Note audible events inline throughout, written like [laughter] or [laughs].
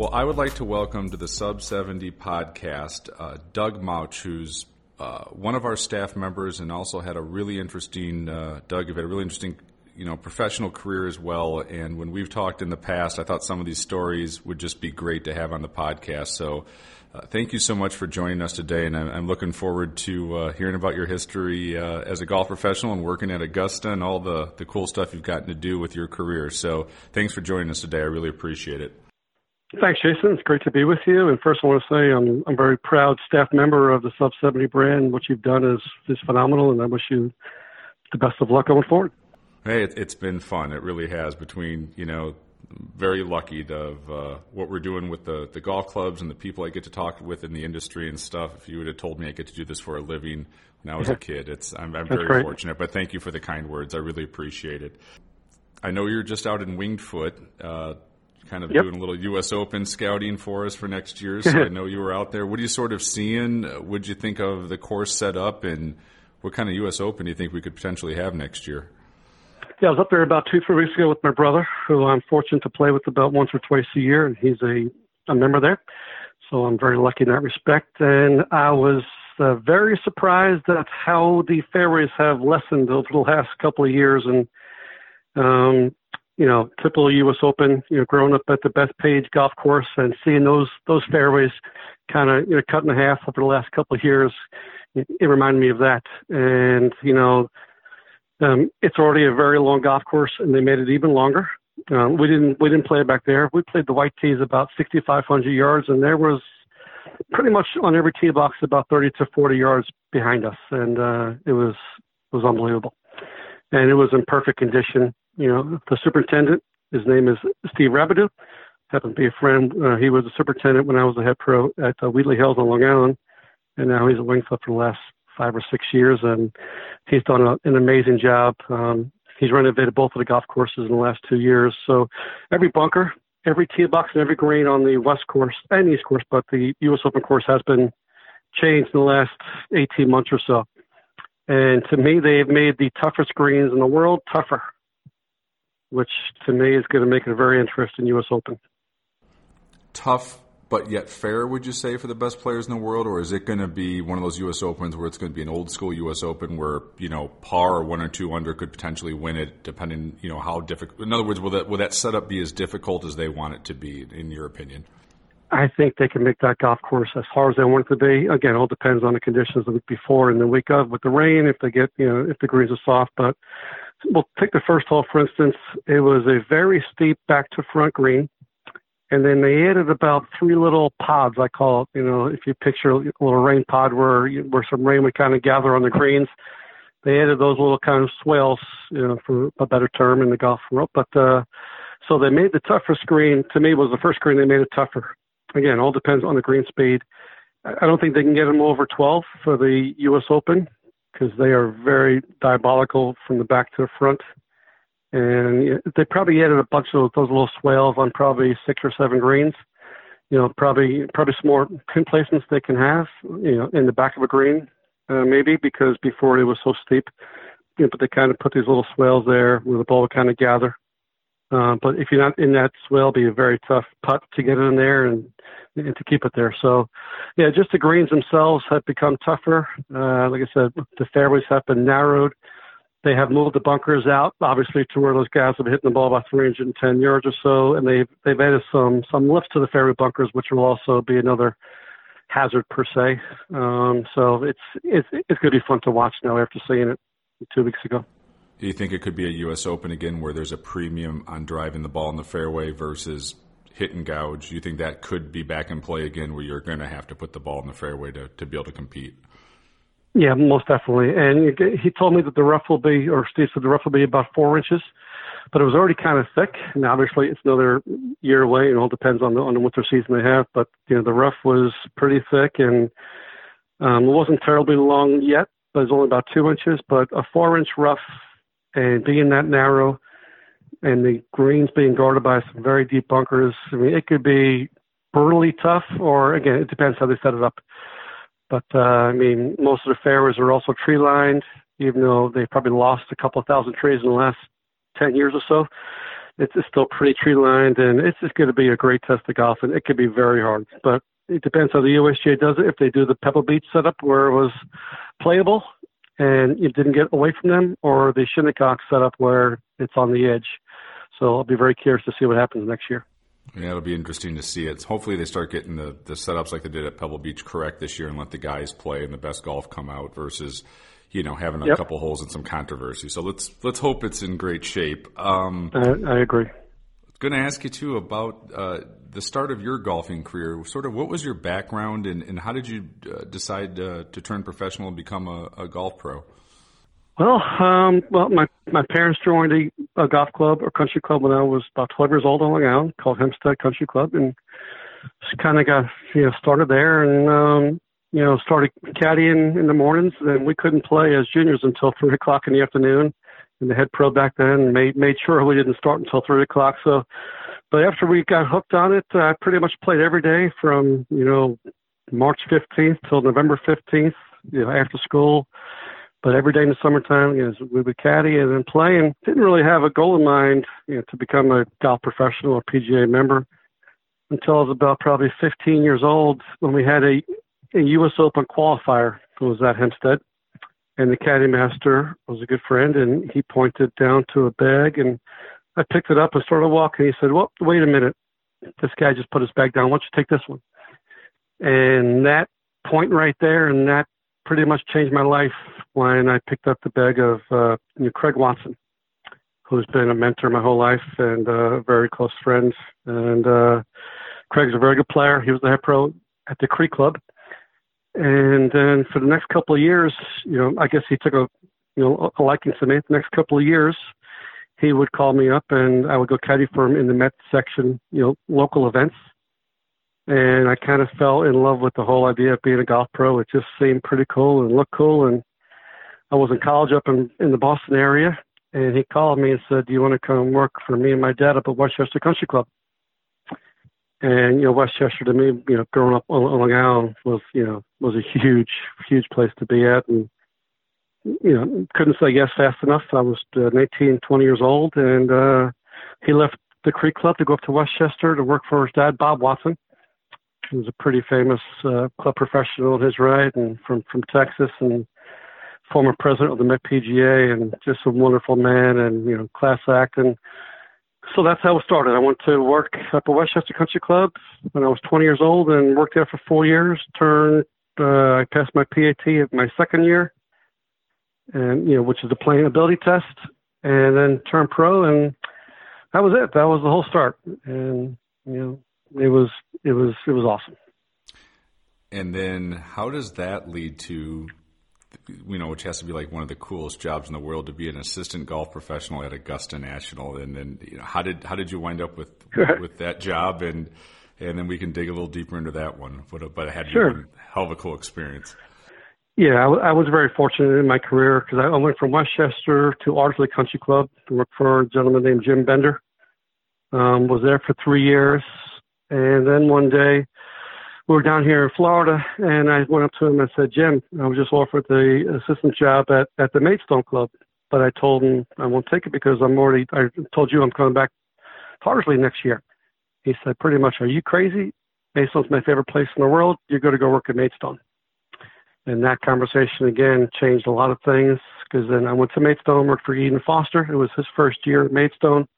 Well, I would like to welcome to the Sub 70 podcast uh, Doug Mouch, who's uh, one of our staff members and also had a really interesting, uh, Doug, you've had a really interesting you know, professional career as well. And when we've talked in the past, I thought some of these stories would just be great to have on the podcast. So uh, thank you so much for joining us today. And I'm, I'm looking forward to uh, hearing about your history uh, as a golf professional and working at Augusta and all the, the cool stuff you've gotten to do with your career. So thanks for joining us today. I really appreciate it. Thanks, Jason. It's great to be with you. And first, I want to say I'm I'm a very proud staff member of the Sub 70 brand. What you've done is is phenomenal, and I wish you the best of luck going forward. Hey, it, it's been fun. It really has. Between you know, very lucky of uh, what we're doing with the the golf clubs and the people I get to talk with in the industry and stuff. If you would have told me I get to do this for a living when I was a [laughs] kid, it's I'm, I'm very great. fortunate. But thank you for the kind words. I really appreciate it. I know you're just out in Winged Foot, uh, kind of Yep. doing a little U.S. Open scouting for us for next year. [laughs] So I know you were out there. What are you sort of seeing? What did you think of the course set up, and what kind of U.S. Open do you think we could potentially have next year? Yeah, I was up there about two, three weeks ago with my brother, who I'm fortunate to play with about once or twice a year, and he's a, a member there. So I'm very lucky in that respect. And I was uh, very surprised at how the fairways have lessened over the last couple of years. And, um, you know, typical U.S. Open, you know, growing up at the Bethpage golf course and seeing those those fairways kind of you know cut in half over the last couple of years, it, it reminded me of that. And you know, um, it's already a very long golf course, and they made it even longer. Um, we didn't we didn't play it back there. We played the white tees about 6,500 yards, and there was pretty much on every tee box about 30 to 40 yards behind us, and uh, it was it was unbelievable. And it was in perfect condition. You know, the superintendent, his name is Steve Rabideau, happened to be a friend. Uh, he was a superintendent when I was a head pro at uh, Wheatley Hills on Long Island, and now he's at Winged Foot for the last five or six years, and he's done a, an amazing job. Um, he's renovated both of the golf courses in the last two years. So every bunker, every tee box, and every green on the west course and east course, but the U.S. Open course has been changed in the last 18 months or so. And to me, they've made the toughest greens in the world tougher, which to me is going to make it a very interesting U.S. Open. tough but yet fair, would you say, for the best players in the world, or is it going to be one of those U.S. Opens where it's going to be an old school U.S. Open where you know par or one or two under could potentially win it, depending you know how difficult. In other words, will that will that setup be as difficult as they want it to be, in your opinion? I think they can make that golf course as hard as they want it to be. Again, it all depends on the conditions the week before and the week of with the rain, if they get, you know, if the greens are soft. But we'll take the first hole, for instance. It was a very steep back to front green. And then they added about three little pods, I call it. You know, if you picture a little rain pod where, where some rain would kind of gather on the greens, they added those little kind of swales, you know, for a better term in the golf world. But, uh, so they made the tougher screen, to me, was the first screen they made it tougher again, all depends on the green speed. I don't think they can get them over 12 for the U.S. Open because they are very diabolical from the back to the front. And they probably added a bunch of those little swales on probably six or seven greens. You know, probably probably some more pin placements they can have. You know, in the back of a green, uh, maybe because before it was so steep. You know, but they kind of put these little swales there where the ball would kind of gather. Uh, but if you're not in that swale, it'll be a very tough putt to get in there and, and to keep it there. So, yeah, just the greens themselves have become tougher. Uh, like I said, the fairways have been narrowed. They have moved the bunkers out, obviously, to where those guys have been hitting the ball about 310 yards or so, and they've they've added some some lifts to the fairway bunkers, which will also be another hazard per se. Um, so it's it's it's going to be fun to watch now after seeing it two weeks ago. Do you think it could be a U.S. Open again where there's a premium on driving the ball in the fairway versus hit and gouge? Do you think that could be back in play again where you're going to have to put the ball in the fairway to, to be able to compete? Yeah, most definitely. And he told me that the rough will be, or Steve said the rough will be about four inches, but it was already kind of thick. And obviously, it's another year away. It all depends on the on the winter season they have. But you know, the rough was pretty thick, and Um, it wasn't terribly long yet, but it's only about two inches. But a four-inch rough, and being that narrow, and the greens being guarded by some very deep bunkers. I mean, it could be brutally tough, or again, it depends how they set it up. But uh, I mean, most of the fairways are also tree lined, even though they probably lost a couple thousand trees in the last ten years or so. It's, it's still pretty tree lined, and it's just going to be a great test of golf, and it could be very hard. But it depends how the USGA does it. If they do the Pebble Beach setup where it was playable and you didn't get away from them, or the Shinnecock setup where it's on the edge. So I'll be very curious to see what happens next year. Yeah, it'll be interesting to see it. Hopefully, they start getting the, the setups like they did at Pebble Beach correct this year and let the guys play and the best golf come out versus, you know, having a yep. couple holes and some controversy. So let's let's hope it's in great shape. Um, I, I agree. Going to ask you too about uh, the start of your golfing career. Sort of, what was your background and, and how did you uh, decide uh, to turn professional and become a, a golf pro? Well, um, well, my my parents joined a, a golf club or country club when I was about 12 years old on Long Island called Hempstead Country Club, and kind of got you know started there, and um, you know started caddying in the mornings. And we couldn't play as juniors until three o'clock in the afternoon. And the head pro back then made made sure we didn't start until three o'clock. So, but after we got hooked on it, I pretty much played every day from you know March 15th till November 15th. You know after school but every day in the summertime, you know, we would caddy and then play, and didn't really have a goal in mind, you know, to become a golf professional or PGA member until I was about probably 15 years old when we had a, a U.S. Open qualifier. It was at Hempstead, and the caddy master was a good friend, and he pointed down to a bag, and I picked it up and started walking. He said, "Well, wait a minute, this guy just put his bag down. Why don't you take this one?" And that point right there, and that pretty much changed my life when I picked up the bag of uh, Craig Watson, who's been a mentor my whole life and uh, a very close friend. And uh, Craig's a very good player. He was the head pro at the Creek Club. And then for the next couple of years, you know, I guess he took a you know a liking to me. The next couple of years, he would call me up and I would go caddy for him in the Met section, you know, local events and I kind of fell in love with the whole idea of being a golf pro. It just seemed pretty cool and looked cool. And I was in college up in in the Boston area, and he called me and said, "Do you want to come work for me and my dad up at Westchester Country Club?" And you know, Westchester to me, you know, growing up on Long Island was you know was a huge huge place to be at, and you know couldn't say yes fast enough. I was uh, 19, 20 years old, and uh, he left the Creek Club to go up to Westchester to work for his dad, Bob Watson. He was a pretty famous uh, club professional in his right, and from from Texas, and former president of the PGA, and just a wonderful man, and you know, class act, and so that's how it started. I went to work at the Westchester Country Club when I was 20 years old, and worked there for four years. Turned, uh, I passed my PAT at my second year, and you know, which is the playing ability test, and then turned pro, and that was it. That was the whole start, and you know it was it was it was awesome. And then, how does that lead to, you know, which has to be like one of the coolest jobs in the world to be an assistant golf professional at Augusta National? And then, you know, how did how did you wind up with with that job? And and then we can dig a little deeper into that one. But but it had sure. a hell of a cool experience. Yeah, I, I was very fortunate in my career because I went from Westchester to Ardsley Country Club to work for a gentleman named Jim Bender. Um, was there for three years. And then one day, we were down here in Florida, and I went up to him and said, Jim, I was just offered the assistant job at, at the Maidstone Club. But I told him I won't take it because I'm already, I told you I'm coming back Ardsley next year. He said, pretty much, are you crazy? Maidstone's my favorite place in the world. You're going to go work at Maidstone. And that conversation again changed a lot of things because then I went to Maidstone, worked for Eden Foster. It was his first year at Maidstone.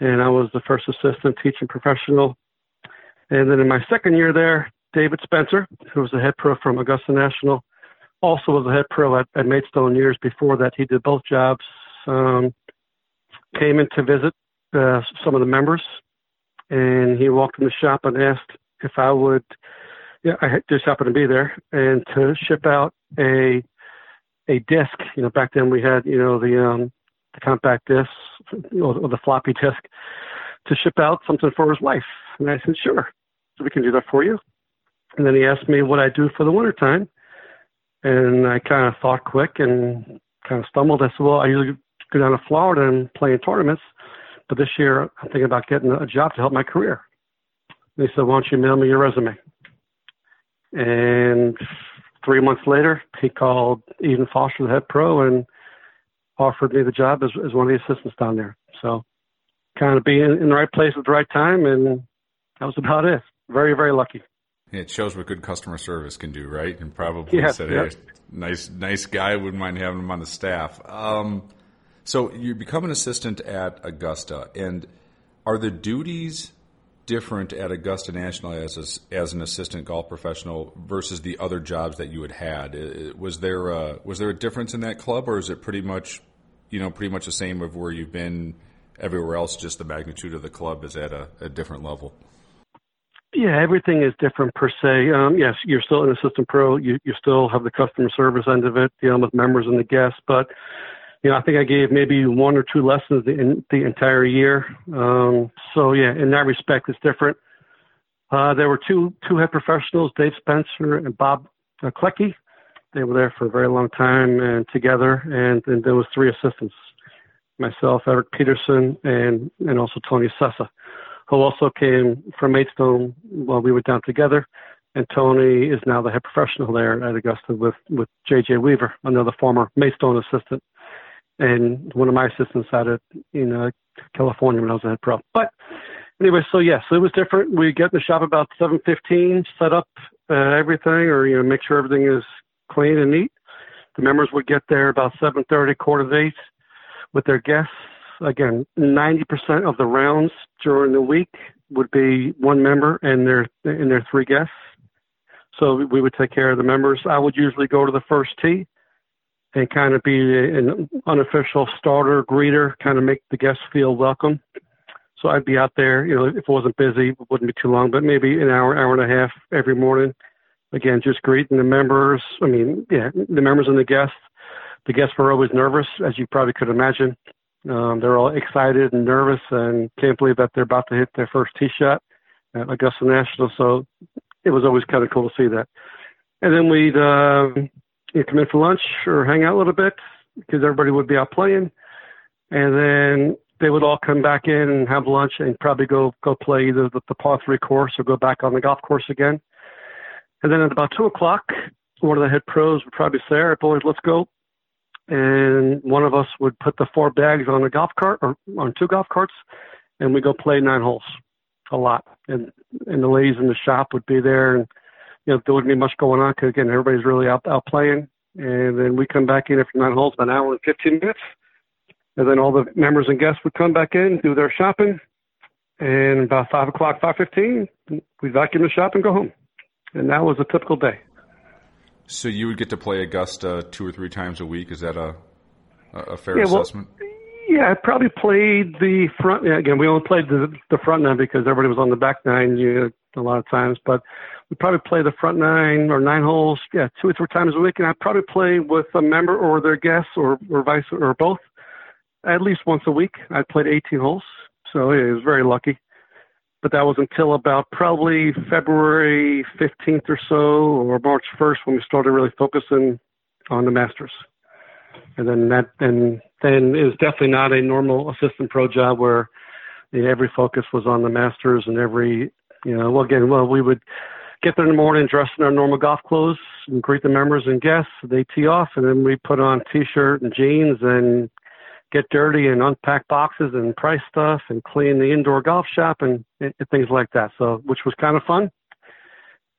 And I was the first assistant teaching professional and then in my second year there, David Spencer, who was the head pro from Augusta National, also was a head pro at, at Maidstone years before that. He did both jobs. Um, came in to visit uh, some of the members, and he walked in the shop and asked if I would. Yeah, I just happened to be there, and to ship out a a disc. You know, back then we had you know the um, the compact disc or, or the floppy [laughs] disk to ship out something for his wife. And I said, sure, so we can do that for you. And then he asked me what I do for the wintertime. And I kind of thought quick and kind of stumbled. I said, well, I usually go down to Florida and play in tournaments, but this year I'm thinking about getting a job to help my career. And he said, why don't you mail me your resume? And three months later, he called Eden Foster, the head pro, and offered me the job as, as one of the assistants down there. So kind of being in the right place at the right time, and that was about it. Very, very lucky. It shows what good customer service can do, right? And probably yeah, said, yeah. Nice, nice guy. Wouldn't mind having him on the staff." Um, so you become an assistant at Augusta, and are the duties different at Augusta National as a, as an assistant golf professional versus the other jobs that you had had? Uh, Was there a, was there a difference in that club, or is it pretty much, you know, pretty much the same of where you've been everywhere else? Just the magnitude of the club is at a, a different level. Yeah, everything is different per se. Um, yes, you're still an assistant pro. You you still have the customer service end of it, dealing with members and the guests. But you know, I think I gave maybe one or two lessons the, in, the entire year. Um, so yeah, in that respect, it's different. Uh, there were two two head professionals, Dave Spencer and Bob uh, Klecki. They were there for a very long time and together, and then there was three assistants, myself, Eric Peterson, and and also Tony Sessa who also came from Maidstone while we were down together. And Tony is now the head professional there at Augusta with, with J.J. Weaver, another former Maidstone assistant, and one of my assistants out at in uh, California when I was a head pro. But anyway, so yes, it was different. We get in the shop about 7:15, set up uh, everything, or you know, make sure everything is clean and neat. The members would get there about 7:30, quarter to eight, with their guests again, 90% of the rounds during the week would be one member and their and their three guests. So we would take care of the members. I would usually go to the first tee and kind of be an unofficial starter greeter, kind of make the guests feel welcome. So I'd be out there, you know, if it wasn't busy, it wouldn't be too long, but maybe an hour, hour and a half every morning. Again, just greeting the members. I mean, yeah, the members and the guests. The guests were always nervous, as you probably could imagine. Um, they're all excited and nervous and can't believe that they're about to hit their first tee shot at Augusta National. So it was always kind of cool to see that. And then we'd uh, come in for lunch or hang out a little bit because everybody would be out playing. And then they would all come back in and have lunch and probably go go play either the, the par three course or go back on the golf course again. And then at about two o'clock, one of the head pros would probably say, "All right, boys, let's go." And one of us would put the four bags on a golf cart or on two golf carts, and we go play nine holes, a lot. And and the ladies in the shop would be there, and you know there wouldn't be much going on because again everybody's really out out playing. And then we come back in after nine holes, about an hour and fifteen minutes, and then all the members and guests would come back in, do their shopping, and about five o'clock, five fifteen, we'd vacuum the shop and go home. And that was a typical day. So you would get to play Augusta two or three times a week. Is that a a fair Yeah, well, assessment? Yeah, I probably played the front. Yeah, again, we only played the the front nine because everybody was on the back nine. You know, a lot of times, but we probably play the front nine or nine holes. Yeah, two or three times a week, and I probably play with a member or their guests or or vice or both at least once a week. I played 18 holes, so yeah, it was very lucky. But that was until about probably February 15th or so, or March 1st, when we started really focusing on the Masters. And then that and then it was definitely not a normal assistant pro job where you know, every focus was on the masters and every you know well again well we would get there in the morning dressed in our normal golf clothes and greet the members and guests. They tee off and then we put on t-shirt and jeans and get dirty and unpack boxes and price stuff and clean the indoor golf shop and, and things like that. So which was kind of fun.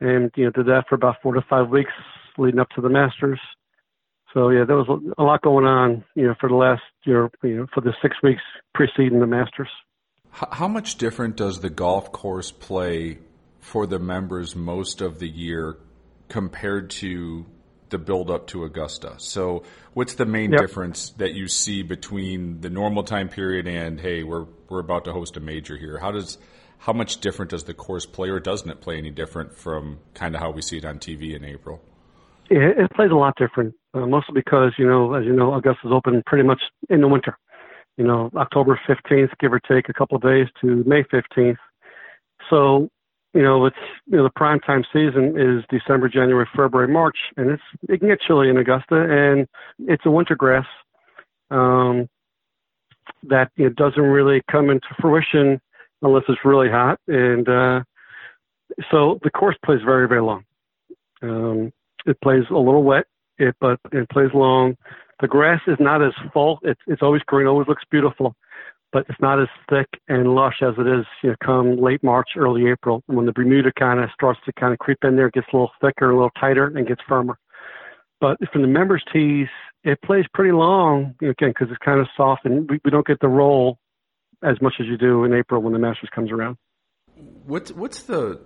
And you know did that for about four to five weeks leading up to the masters. So yeah, there was a lot going on, you know, for the last year, you know, for the six weeks preceding the Masters. How much different does the golf course play for the members most of the year compared to the build up to Augusta? So, what's the main Yep. difference that you see between the normal time period and hey, we're we're about to host a major here? How does how much different does the course play, or doesn't it play any different from kind of how we see it on TV in April? Yeah, it plays a lot different, uh, mostly because you know, as you know, Augusta's open pretty much in the winter. You know, October 15th, give or take a couple of days to May 15th. So, you know, it's you know the prime time season is December, January, February, March, and it's it can get chilly in Augusta, and it's a winter grass um, that you know, doesn't really come into fruition unless it's really hot, and uh, so the course plays very very long. Um, it plays a little wet, it but it plays long. The grass is not as full. It's it's always green, always looks beautiful, but it's not as thick and lush as it is you know, come late March, early April, when the Bermuda kind of starts to kind of creep in there, gets a little thicker, a little tighter, and gets firmer. But from the members' tees, it plays pretty long again because it's kind of soft, and we, we don't get the roll as much as you do in April when the Masters comes around. What's what's the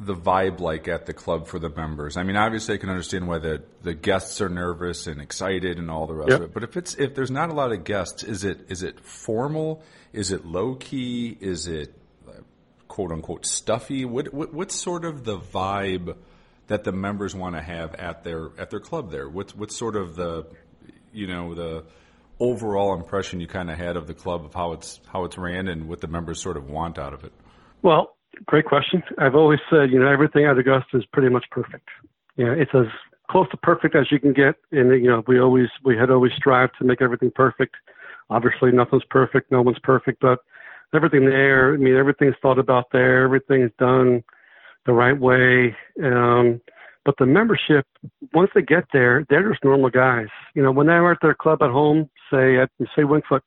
the vibe like at the club for the members? I mean, obviously, I can understand why the, the guests are nervous and excited and all the rest yep. of it. But if it's if there's not a lot of guests, is it is it formal? Is it low key? Is it uh, quote unquote stuffy? What, what what's sort of the vibe that the members want to have at their at their club there? What's what's sort of the you know the overall impression you kind of had of the club of how it's how it's ran and what the members sort of want out of it? Well, Great question. I've always said, you know, everything at Augusta is pretty much perfect. You know, it's as close to perfect as you can get. And, you know, we always, we had always strived to make everything perfect. Obviously, nothing's perfect. No one's perfect, but everything there, I mean, everything's thought about there. Everything's done the right way. Um, but the membership, once they get there, they're just normal guys. You know, when they're at their club at home, say at say Winged Foot,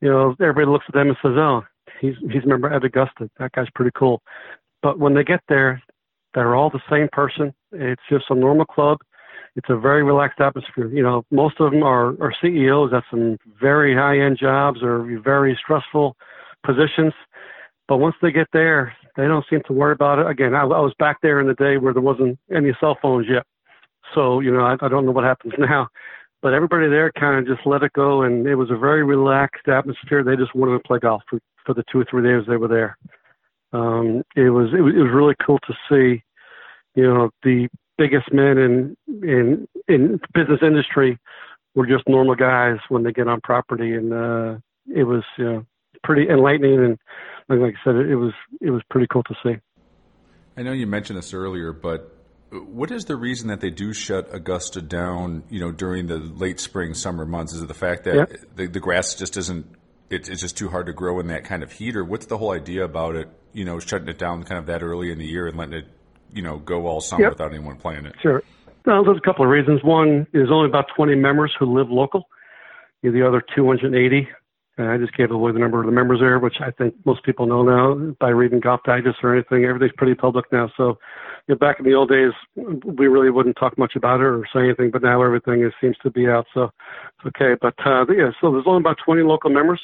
you know, everybody looks at them and says, "Oh, He's he's a member at Augusta. That guy's pretty cool. But when they get there, they're all the same person. It's just a normal club. It's a very relaxed atmosphere. You know, most of them are, are CEOs at some very high end jobs or very stressful positions. But once they get there, they don't seem to worry about it. Again, I, I was back there in the day where there wasn't any cell phones yet. So, you know, I, I don't know what happens [laughs] now. But everybody there kind of just let it go, and it was a very relaxed atmosphere. They just wanted to play golf for the two or three days they were there. Um, it was it was it was really cool to see, you know, the biggest men in in in business industry were just normal guys when they get on property, and uh, it was you know pretty enlightening and like I said, it was it was pretty cool to see. I know you mentioned this earlier, but what is the reason that they do shut Augusta down? You know, during the late spring, summer months, is it the fact that yeah. the, the grass just isn't it, it's just too hard to grow in that kind of heat, or what's the whole idea about it? You know, shutting it down kind of that early in the year and letting it, you know, go all summer yep. without anyone playing it. Sure. Well, there's a couple of reasons. One is only about 20 members who live local. The other 280 and I just gave away the number of the members there, which I think most people know now by reading Golf Digest or anything. Everything's pretty public now. So, you know, back in the old days, we really wouldn't talk much about it or say anything, but now everything is, seems to be out. So, it's okay. But uh, yeah, so there's only about 20 local members.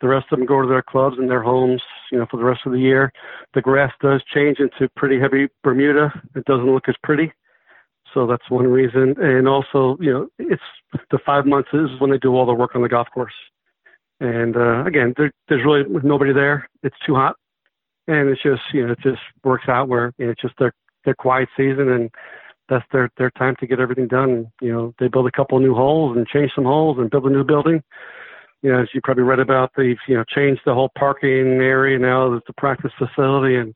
The rest of them go to their clubs and their homes, you know, for the rest of the year. The grass does change into pretty heavy Bermuda. It doesn't look as pretty. So that's one reason. And also, you know, it's the five months is when they do all the work on the golf course. And uh, again, there, there's really nobody there. It's too hot, and it's just you know it just works out where you know, it's just their their quiet season, and that's their their time to get everything done. You know, they build a couple new holes and change some holes and build a new building. You know, as you probably read about, they've you know changed the whole parking area now. It's a practice facility, and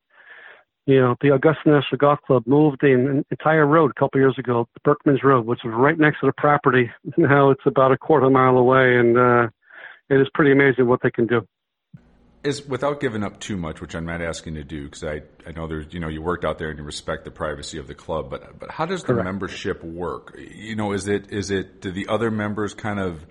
you know the Augusta National Golf Club moved an entire road a couple years ago, Berckmans Road, which was right next to the property. [laughs] Now it's about a quarter mile away, and uh, it is pretty amazing what they can do. Is without giving up too much, which I'm not asking to do, because I, I know there's you know you worked out there and you respect the privacy of the club, but but how does the Correct. membership work? You know, is it is it do the other members kind of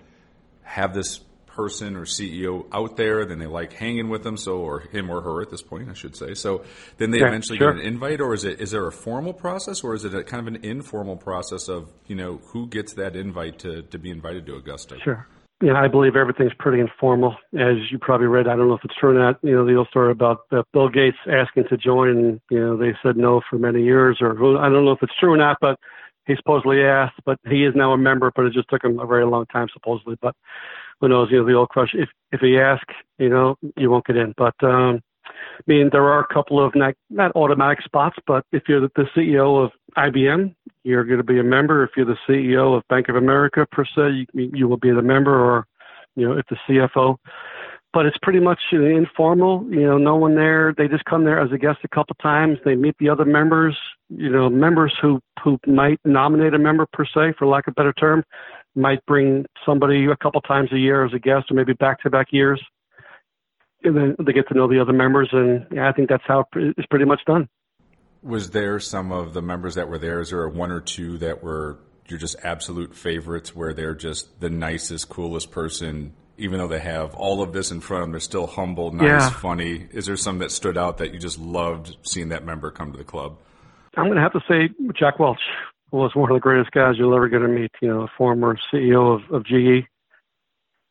have this person or CEO out there, then they like hanging with them, so or him or her at this point, I should say. So then they yeah, eventually sure. get an invite, or is it is there a formal process, or is it a kind of an informal process of you know who gets that invite to to be invited to Augusta? Sure you know, I believe everything's pretty informal. As you probably read, I don't know if it's true or not. You know, the old story about uh, Bill Gates asking to join, you know, they said no for many years, or I don't know if it's true or not, but he supposedly asked, but he is now a member, but it just took him a very long time, supposedly. But who knows? You know, the old question: if if he asks, you know, you won't get in. But um, I mean, there are a couple of not, not automatic spots, but if you're the CEO of IBM, you're going to be a member. If you're the CEO of Bank of America per se, you, you will be the member, or you know, if the CFO. but it's pretty much informal. You know, no one there. They just come there as a guest a couple times. They meet the other members. You know, members who who might nominate a member per se, for lack of a better term, might bring somebody a couple times a year as a guest, or maybe back to back years. And then they get to know the other members, and yeah, I think that's how it's pretty much done. Was there some of the members that were there? Is there one or two that were you're just absolute favorites, where they're just the nicest, coolest person even though they have all of this in front of them, they're still humble, nice, yeah. funny. Is there some that stood out that you just loved seeing that member come to the club? I'm going to have to say Jack Welch was one of the greatest guys you'll ever get to meet. You know, former CEO of, of GE.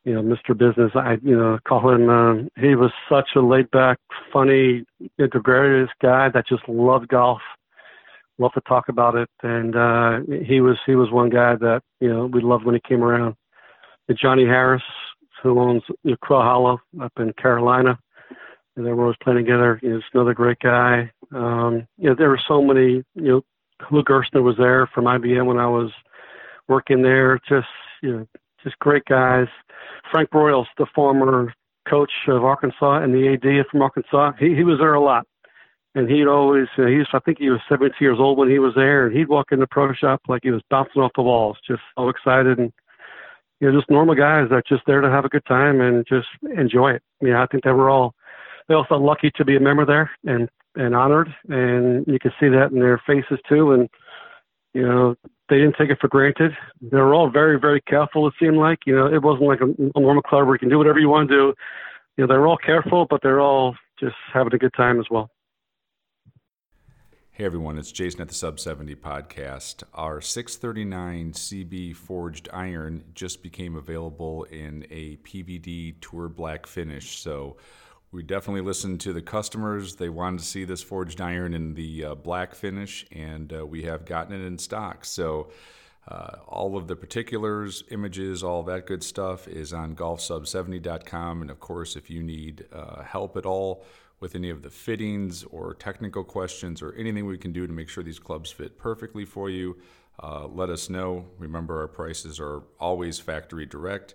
You know, Mr. Business. I you know call him. Um, he was such a laid back, funny, greatest guy that just loved golf. Loved to talk about it, and uh, he was he was one guy that you know we loved when he came around. And Johnny Harris, who owns you know, Quail Hollow up in Carolina. And they were always playing together. He's another great guy. Um, you know, there were so many, you know, Lou Gerstner was there from IBM when I was working there. Just, you know, just great guys. Frank Broyles, the former coach of Arkansas and the AD from Arkansas, he, he was there a lot. And he'd always, uh, he was, I think he was 70 years old when he was there, and he'd walk in the pro shop like he was bouncing off the walls, just so excited and you know, just normal guys that just there to have a good time and just enjoy it. Yeah, I think they were all they all felt lucky to be a member there and and honored, and you can see that in their faces too. And you know, they didn't take it for granted. They were all very very careful. It seemed like you know, it wasn't like a, a normal club where you can do whatever you want to do. You know, they're all careful, but they're all just having a good time as well. Hey everyone, it's Jason at the Sub 70 podcast. Our 639 CB forged iron just became available in a PVD tour black finish. So we definitely listened to the customers. They wanted to see this forged iron in the uh, black finish, and uh, we have gotten it in stock. So uh, all of the particulars, images, all that good stuff is on golfsub70.com. And of course, if you need uh, help at all, with any of the fittings or technical questions or anything we can do to make sure these clubs fit perfectly for you, uh, let us know. Remember, our prices are always factory direct,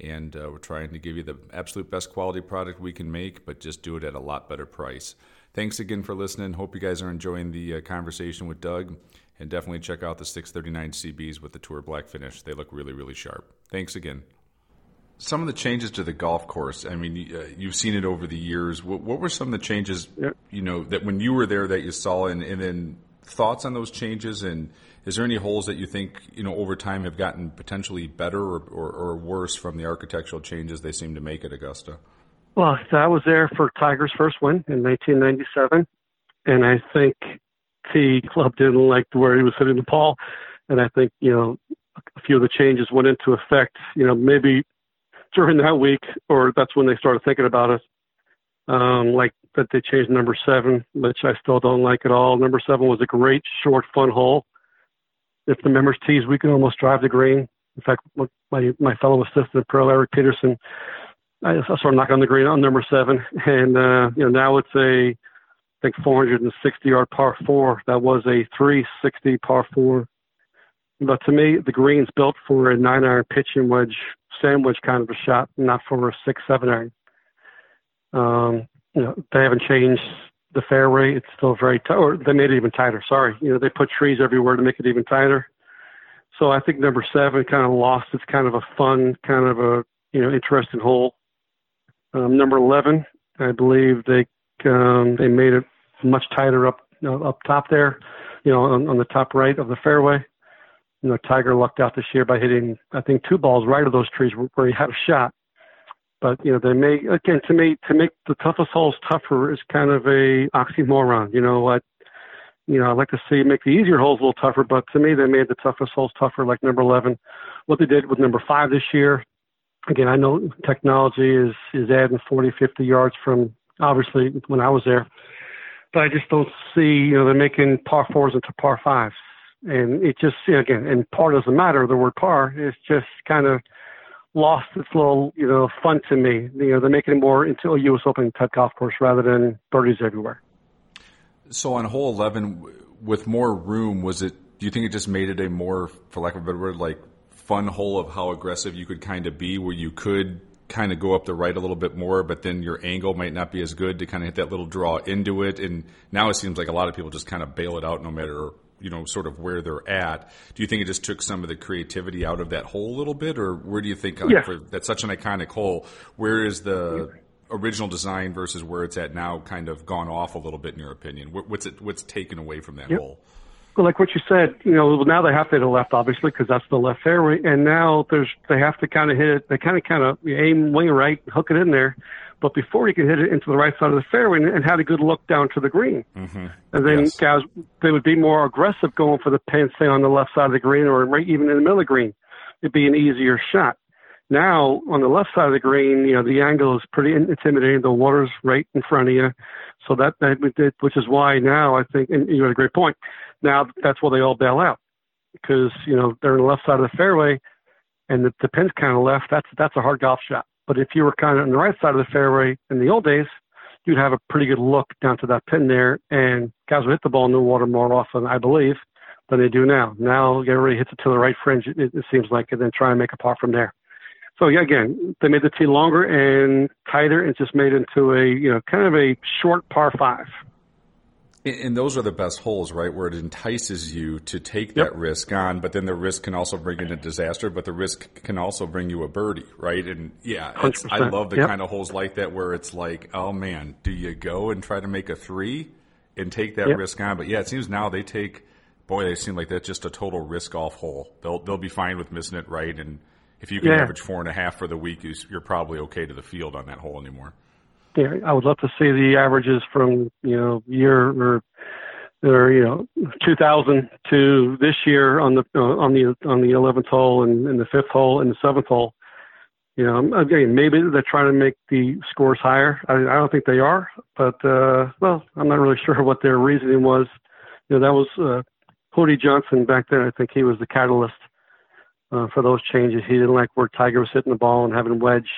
and uh, we're trying to give you the absolute best quality product we can make, but just do it at a lot better price. Thanks again for listening. Hope you guys are enjoying the uh, conversation with Doug, and definitely check out the 639 CBs with the Tour Black finish. They look really, really sharp. Thanks again. Some of the changes to the golf course. I mean, uh, you've seen it over the years. What, what were some of the changes? You know, that when you were there that you saw, and, and then thoughts on those changes. And is there any holes that you think you know over time have gotten potentially better or, or, or worse from the architectural changes they seem to make at Augusta? Well, I was there for Tiger's first win in 1997, and I think the club didn't like where he was hitting the ball, and I think you know a few of the changes went into effect. You know, maybe during that week, or that's when they started thinking about it. Um, like that they changed number seven, which I still don't like at all. Number seven was a great short, fun hole. If the members tees, we can almost drive the green. In fact, my my fellow assistant pro Eric Peterson, I, I sort of knock on the green on number seven, and uh, you know now it's a I think 460 yard par four. That was a 360 par four. But to me, the green's built for a nine iron pitching wedge sandwich kind of a shot, not for a six seven iron. Um, you know, they haven't changed the fairway. It's still very tight, or they made it even tighter. Sorry, you know, they put trees everywhere to make it even tighter. So I think number seven kind of lost its kind of a fun, kind of a you know interesting hole. Um, number eleven, I believe they um, they made it much tighter up you know, up top there, you know, on, on the top right of the fairway you know, Tiger lucked out this year by hitting, I think, two balls right of those trees where he had a shot. But you know, they make again to me to make the toughest holes tougher is kind of a oxymoron. You know what? You know, I'd like to see make the easier holes a little tougher, but to me, they made the toughest holes tougher, like number 11. What they did with number five this year, again, I know technology is is adding 40, 50 yards from obviously when I was there, but I just don't see. You know, they're making par fours into par fives and it just again, and par doesn't matter. The word par is just kind of lost its little, you know, fun to me. You know, they're making it more into a U.S. Open type golf course rather than birdies everywhere. So on hole eleven, with more room, was it? Do you think it just made it a more, for lack of a better word, like fun hole of how aggressive you could kind of be, where you could kind of go up the right a little bit more, but then your angle might not be as good to kind of hit that little draw into it. And now it seems like a lot of people just kind of bail it out no matter you know sort of where they're at. Do you think it just took some of the creativity out of that hole a little bit, or where do you think like, yeah. for that's such an iconic hole? Where is the original design versus where it's at now kind of gone off a little bit in your opinion? What's it what's taken away from that yep. hole? Well, like what you said, you know, now they have to hit a left, obviously, because that's the left fairway, and now there's they have to kind of hit it. They kind of kind of aim wing right, hook it in there, but before you can hit it into the right side of the fairway and, and had a good look down to the green, mm-hmm. and then Yes. guys they would be more aggressive going for the pin, say on the left side of the green or right even in the middle of the green. It'd be an easier shot. Now on the left side of the green, you know the angle is pretty intimidating. The water's right in front of you, so that that did, which is why now I think, and you had a great point. Now that's why they all bail out because you know they're on the left side of the fairway, and the, the pin's kind of left. That's that's a hard golf shot. But if you were kind of on the right side of the fairway in the old days, you'd have a pretty good look down to that pin there, and guys would hit the ball in the water more often, I believe, than they do now. Now everybody hits it to the right fringe, it, it seems like, and then try and make a par from there. So yeah, again, they made the tee longer and tighter, and just made it into a you know kind of a short par five. And those are the best holes, right? Where it entices you to take Yep. that risk on, but then the risk can also bring in a disaster, but the risk can also bring you a birdie, right? And yeah, it's, I love the Yep. kind of holes like that where it's like, oh man, do you go and try to make a three and take that Yep. risk on? But yeah, it seems now they take, boy, they seem like that's just a total risk off hole. They'll they'll be fine with missing it, right? And if you can Yeah. average four and a half for the week, you're probably okay to the field on that hole anymore. Yeah, I would love to see the averages from you know year or or you know 2000 to this year on the uh, on the on the 11th hole and, and the fifth hole and the seventh hole. You know, again, maybe they're trying to make the scores higher. I, I don't think they are, but uh, well, I'm not really [laughs] sure what their reasoning was. You know, that was uh, Hootie Johnson back then. I think he was the catalyst uh, for those changes. He didn't like where Tiger was hitting the ball and having wedge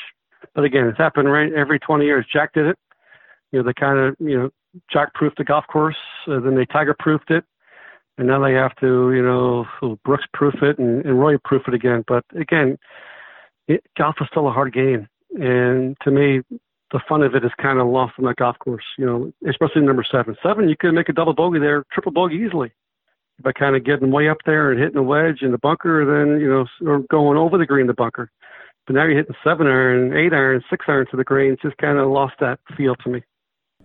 but again, it's happened right every 20 years. Jack did it. You know, they kind of, you know, Jack proofed the golf course, uh, then they Tiger proofed it, and now they have to, you know, Brooks proof it and, and Rory proof it again. But again, it, golf is still a hard game, and to me, the fun of it is kind of lost on that golf course. You know, especially number seven. Seven, you could make a double bogey there, triple bogey easily. By kind of getting way up there and hitting a wedge in the bunker, then you know, or going over the green the bunker. But now you're hitting seven iron, eight iron, six iron to the green. It's just kind of lost that feel to me.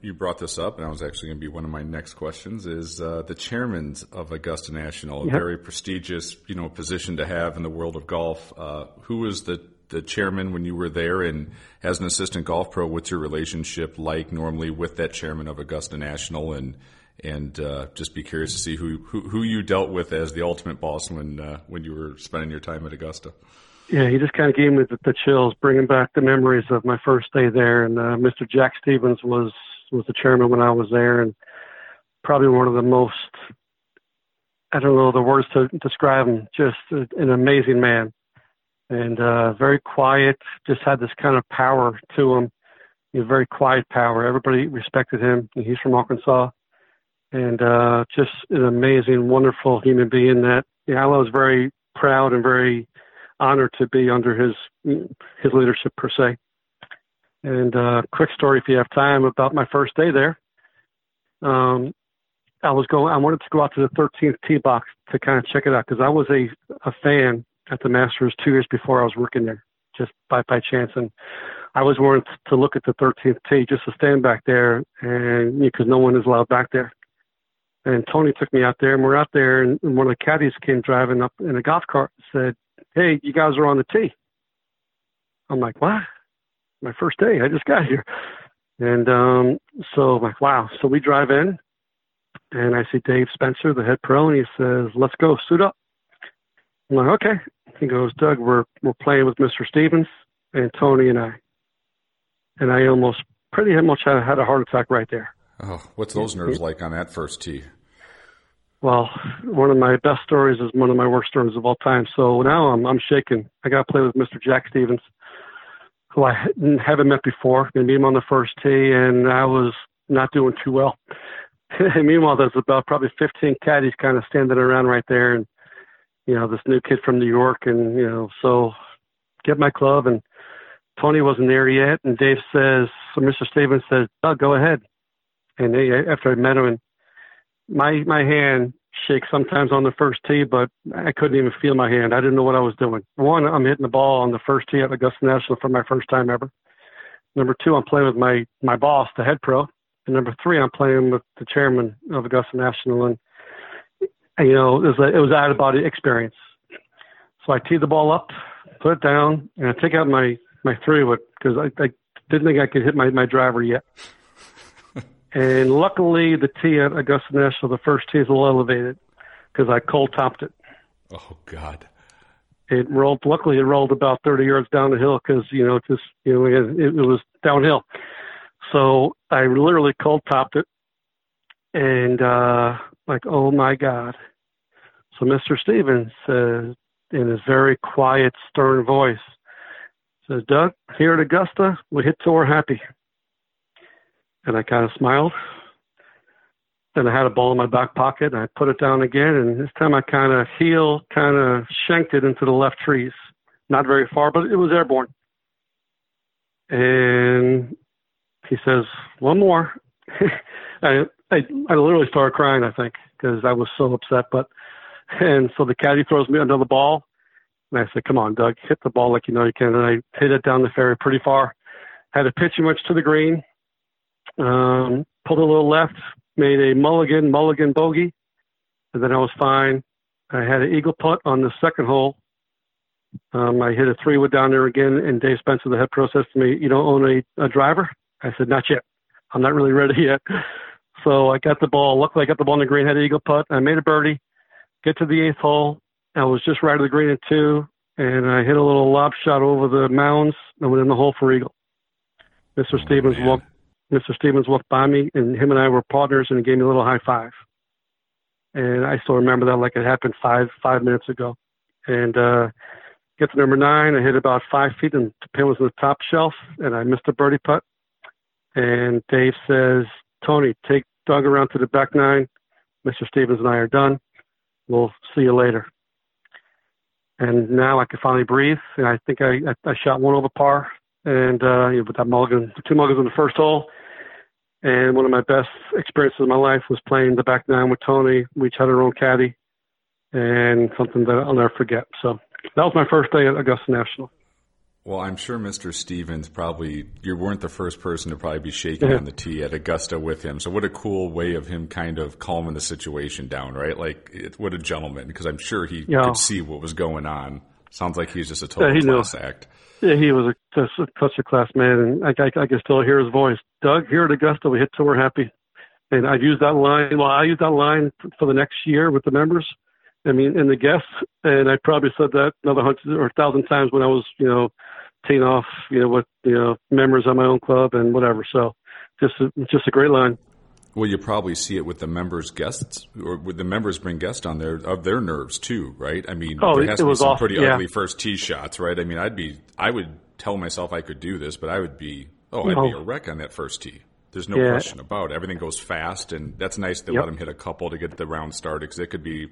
You brought this up, and I was actually going to be one of my next questions. Is uh, the chairman of Augusta National a Yep. very prestigious, you know, position to have in the world of golf? Uh, who was the the chairman when you were there, and as an assistant golf pro, what's your relationship like normally with that chairman of Augusta National? And and uh, just be curious to see who, who who you dealt with as the ultimate boss when uh, when you were spending your time at Augusta. Yeah, he just kind of gave me the, the chills, bringing back the memories of my first day there. And uh, Mr. Jack Stephens was was the chairman when I was there, and probably one of the most I don't know the words to describe him. Just a, an amazing man, and uh, very quiet. Just had this kind of power to him. You know, very quiet power. Everybody respected him. He's from Arkansas, and uh, just an amazing, wonderful human being. That yeah, I was very proud and very honored to be under his his leadership per se. And uh, quick story, if you have time, about my first day there. Um, I was going. I wanted to go out to the 13th tee box to kind of check it out because I was a a fan at the Masters two years before I was working there, just by by chance, and I was wanted to look at the 13th tee just to stand back there, and because no one is allowed back there. And Tony took me out there, and we're out there, and one of the caddies came driving up in a golf cart and said, "Hey, you guys are on the tee." I'm like, "What?" My first day. I just got here, and um, so I'm like, "Wow!" So we drive in, and I see Dave Spencer, the head pro, and he says, "Let's go, suit up." I'm like, "Okay." He goes, "Doug, we're we're playing with Mr. Stephens and Tony and I," and I almost pretty much had, had a heart attack right there. Oh, what's those nerves like on that first tee? Well, one of my best stories is one of my worst stories of all time. So now I'm I'm shaking. I got to play with Mr. Jack Stephens, who I haven't met before. I meet him on the first tee, and I was not doing too well. [laughs] meanwhile, there's about probably 15 caddies kind of standing around right there, and you know this new kid from New York, and you know so get my club and Tony wasn't there yet, and Dave says, so Mr. Stephens says, Doug, go ahead. And they, after I met him, and my my hand shakes sometimes on the first tee, but I couldn't even feel my hand. I didn't know what I was doing. One, I'm hitting the ball on the first tee at Augusta National for my first time ever. Number two, I'm playing with my my boss, the head pro. And number three, I'm playing with the chairman of Augusta National, and you know it was a, it was out of body experience. So I tee the ball up, put it down, and I take out my my three wood because I, I didn't think I could hit my my driver yet. And luckily, the tee at Augusta National, the first tee is a little elevated because I cold topped it. Oh God. It rolled. Luckily, it rolled about 30 yards down the hill because you know just you know it, it was downhill. So I literally cold topped it, and uh like, oh my God. So Mr. Stephens says in his very quiet, stern voice, says, Doug, here at Augusta, we hit till we're happy. And I kind of smiled. Then I had a ball in my back pocket, and I put it down again, and this time I kind of heel, kind of shanked it into the left trees. Not very far, but it was airborne. And he says, one more. [laughs] I, I, I literally started crying, I think, because I was so upset. But, and so the caddy throws me another ball, and I said, come on, Doug, hit the ball like you know you can. And I hit it down the fairway pretty far. Had to pitch much to the green. Um, pulled a little left, made a mulligan, mulligan bogey, and then I was fine. I had an eagle putt on the second hole. Um, I hit a three wood down there again, and Dave Spencer, the head pro, says to me, "You don't own a, a driver?" I said, "Not yet. I'm not really ready yet." So I got the ball. Luckily, I got the ball in the green, had an eagle putt. I made a birdie. Get to the eighth hole. I was just right of the green at two, and I hit a little lob shot over the mounds and went in the hole for eagle. Mr. Oh, Stephens man. walked. Mr. Stephens walked by me, and him and I were partners, and he gave me a little high five. And I still remember that like it happened five five minutes ago. And uh, get to number nine, I hit about five feet, and the pin was on the top shelf, and I missed a birdie putt. And Dave says, "Tony, take Doug around to the back nine. Mr. Stephens and I are done. We'll see you later." And now I can finally breathe. And I think I I, I shot one over par, and uh, with that mulligan, two mulligans on the first hole. And one of my best experiences of my life was playing the back nine with Tony. We each had our own caddy, and something that I'll never forget. So that was my first day at Augusta National. Well, I'm sure Mr. Stephens probably you weren't the first person to probably be shaking Yeah. on the tee at Augusta with him. So what a cool way of him kind of calming the situation down, right? Like it, what a gentleman, because I'm sure he Yeah. could see what was going on. Sounds like he's just a total Yeah, he class act. Yeah, he was a, just a, such a class man, and I, I, I can still hear his voice. Doug, here at Augusta, we hit till we're happy. And I've used that line. Well, I used that line for the next year with the members. I mean, and the guests, and I probably said that another hundred or a thousand times when I was, you know, teeing off, you know, with you know members of my own club and whatever. So, just a, just a great line. Well, you probably see it with the members' guests, or with the members bring guests on there of their nerves too, right? I mean, Oh, there has it to be some awful, pretty yeah. ugly first tee shots, right? I mean, I'd be, I would tell myself I could do this, but I would be, oh, I'd be Oh. a wreck on that first tee. There's no Yeah. question about it. Everything goes fast, and that's nice to Yep. let them hit a couple to get the round started because it could be,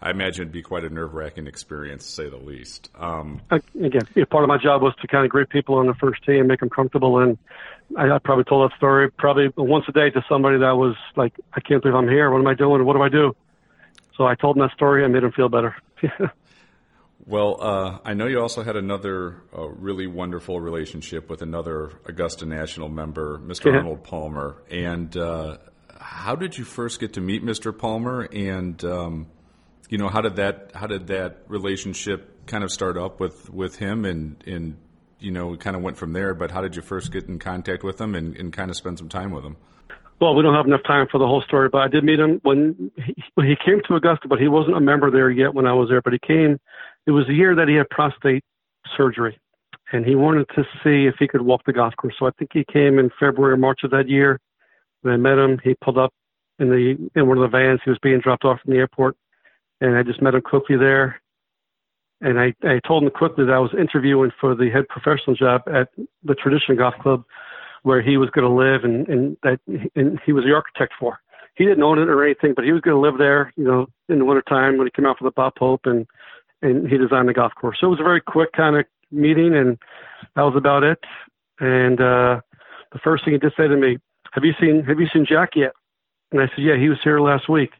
I imagine, it'd be quite a nerve wracking experience to say the least. Um, again, part of my job was to kind of greet people on the first tee and make them comfortable. And I, I probably told that story probably once a day to somebody that was like, "I can't believe I'm here. What am I doing? What do I do?" So I told them that story and made them feel better. [laughs] Well, uh, I know you also had another uh, really wonderful relationship with another Augusta National member, Mr. Yeah. Arnold Palmer. And uh, how did you first get to meet Mr. Palmer? And um, you know, how did that how did that relationship kind of start up with with him? And and you know, kind of went from there. But how did you first get in contact with him and, and kind of spend some time with him? well, we don't have enough time for the whole story, but I did meet him when he, when he came to Augusta, but he wasn't a member there yet when I was there. But he came. It was the year that he had prostate surgery, and he wanted to see if he could walk the golf course. So I think he came in February or March of that year. When I met him, he pulled up in the in one of the vans. He was being dropped off from the airport, and I just met him quickly there. And I, I told him quickly that I was interviewing for the head professional job at the Tradition Golf Club, where he was going to live, and and that and he was the architect for. He didn't own it or anything, but he was going to live there, you know, in the wintertime when he came out for the Bob Hope, and and he designed the golf course. So it was a very quick kind of meeting, and that was about it. And uh, the first thing he did say to me, "Have you seen Have you seen Jack yet?" And I said, "Yeah, he was here last week."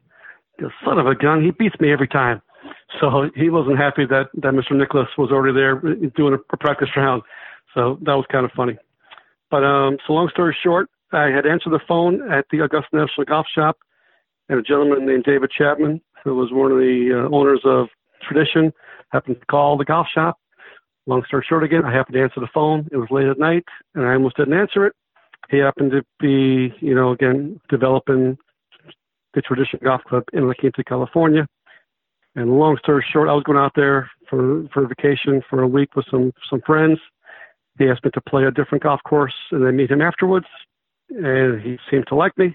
The son of a gun, he beats me every time. So he wasn't happy that that Mr. Nicklaus was already there doing a, practice round. So that was kind of funny. But um, so long story short, I had answered the phone at the Augusta National Golf Shop, and a gentleman named David Chapman, who was one of the uh, owners of Tradition, happened to call the golf shop. Long story short, again, I happened to answer the phone. It was late at night, and I almost didn't answer it. He happened to be, you know, again developing the Tradition Golf Club in La Quinta, California. And long story short, I was going out there for for vacation for a week with some some friends. He asked me to play a different golf course, and I meet him afterwards, and he seemed to like me.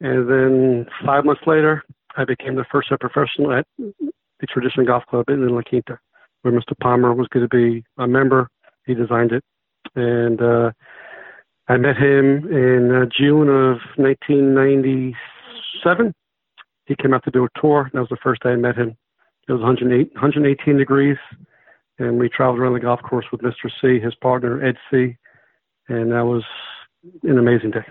And then five months later, I became the first professional at the Tradition Golf Club in La Quinta, where Mr. Palmer was going to be a member. He designed it, and uh, I met him in uh, June of 1997. He came out to do a tour. That was the first day I met him. It was 108, 118 degrees, and we traveled around the golf course with Mr. Seay, his partner Ed Seay, and that was an amazing day.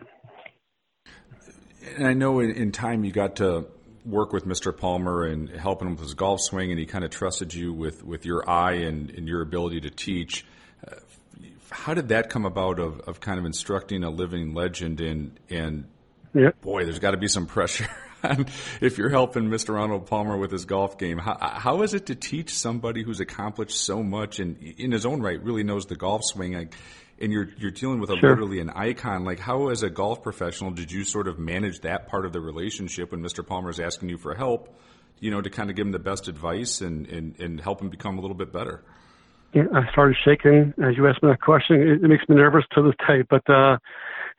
And I know in, in time you got to work with Mr. Palmer and helping him with his golf swing, and he kind of trusted you with, with your eye and, and your ability to teach. Uh, how did that come about of, of kind of instructing a living legend and and yep. boy, there's got to be some pressure [laughs] if you're helping Mr. Arnold Palmer with his golf game. How, how is it to teach somebody who's accomplished so much and in his own right really knows the golf swing? I, and you're you're dealing with a sure. literally an icon. Like, how as a golf professional did you sort of manage that part of the relationship when Mr. Palmer is asking you for help? You know, to kind of give him the best advice and and, and help him become a little bit better. Yeah, I started shaking as you asked me that question. It, it makes me nervous to this day, but uh,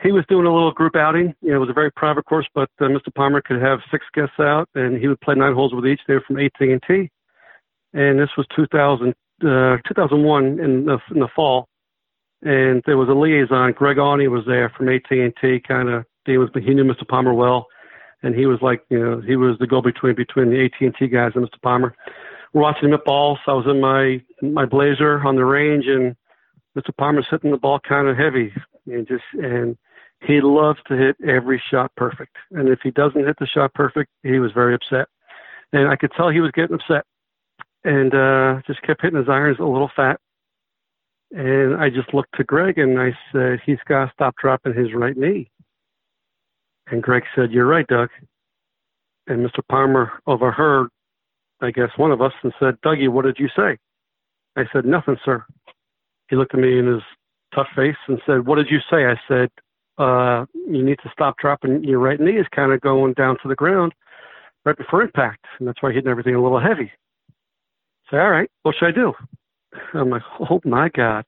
he was doing a little group outing. You know, it was a very private course, but uh, Mr. Palmer could have six guests out, and he would play nine holes with each. They were from AT&T, and this was 2000, uh, 2001 in the, in the fall and there was a liaison. Greg Awney was there from AT&T, kind of. He was he knew Mr. Palmer well, and he was like you know he was the go-between between the AT&T guys and Mr. Palmer. We're watching him at balls. I was in my my blazer on the range, and Mr. Palmer's hitting the ball kind of heavy, and just and he loves to hit every shot perfect. And if he doesn't hit the shot perfect, he was very upset, and I could tell he was getting upset, and uh just kept hitting his irons a little fat and I just looked to Greg and I said, he's got to stop dropping his right knee. And Greg said, you're right, Doug. And Mr. Palmer overheard, I guess, one of us and said, Dougie, what did you say? I said, nothing, sir. He looked at me in his tough face and said, what did you say? I said, uh, you need to stop dropping your right knee is kind of going down to the ground right before impact. And that's why hitting everything a little heavy. Say, all right, what should I do? I'm like, oh my God.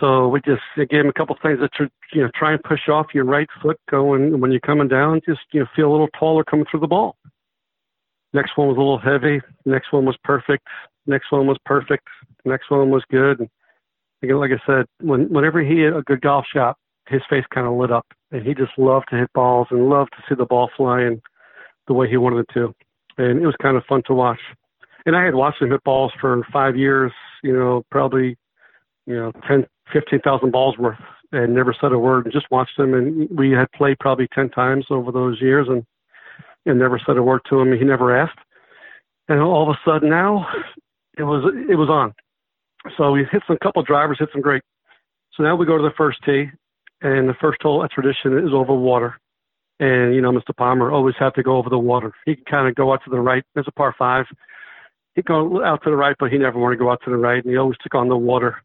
So we just gave him a couple things that you know try and push off your right foot going when you're coming down. Just you know feel a little taller coming through the ball. Next one was a little heavy. Next one was perfect. Next one was perfect. Next one was good. Again, like I said, when whenever he hit a good golf shot, his face kind of lit up, and he just loved to hit balls and loved to see the ball flying the way he wanted it to. And it was kind of fun to watch. And I had watched him hit balls for five years you know, probably, you know, ten, fifteen thousand balls worth and never said a word and just watched him. And we had played probably 10 times over those years and, and never said a word to him. He never asked. And all of a sudden now it was, it was on. So we hit some couple drivers, hit some great. So now we go to the first tee and the first hole at tradition is over water. And, you know, Mr. Palmer always had to go over the water. He can kind of go out to the right. There's a par five he'd go out to the right, but he never wanted to go out to the right, and he always took on the water.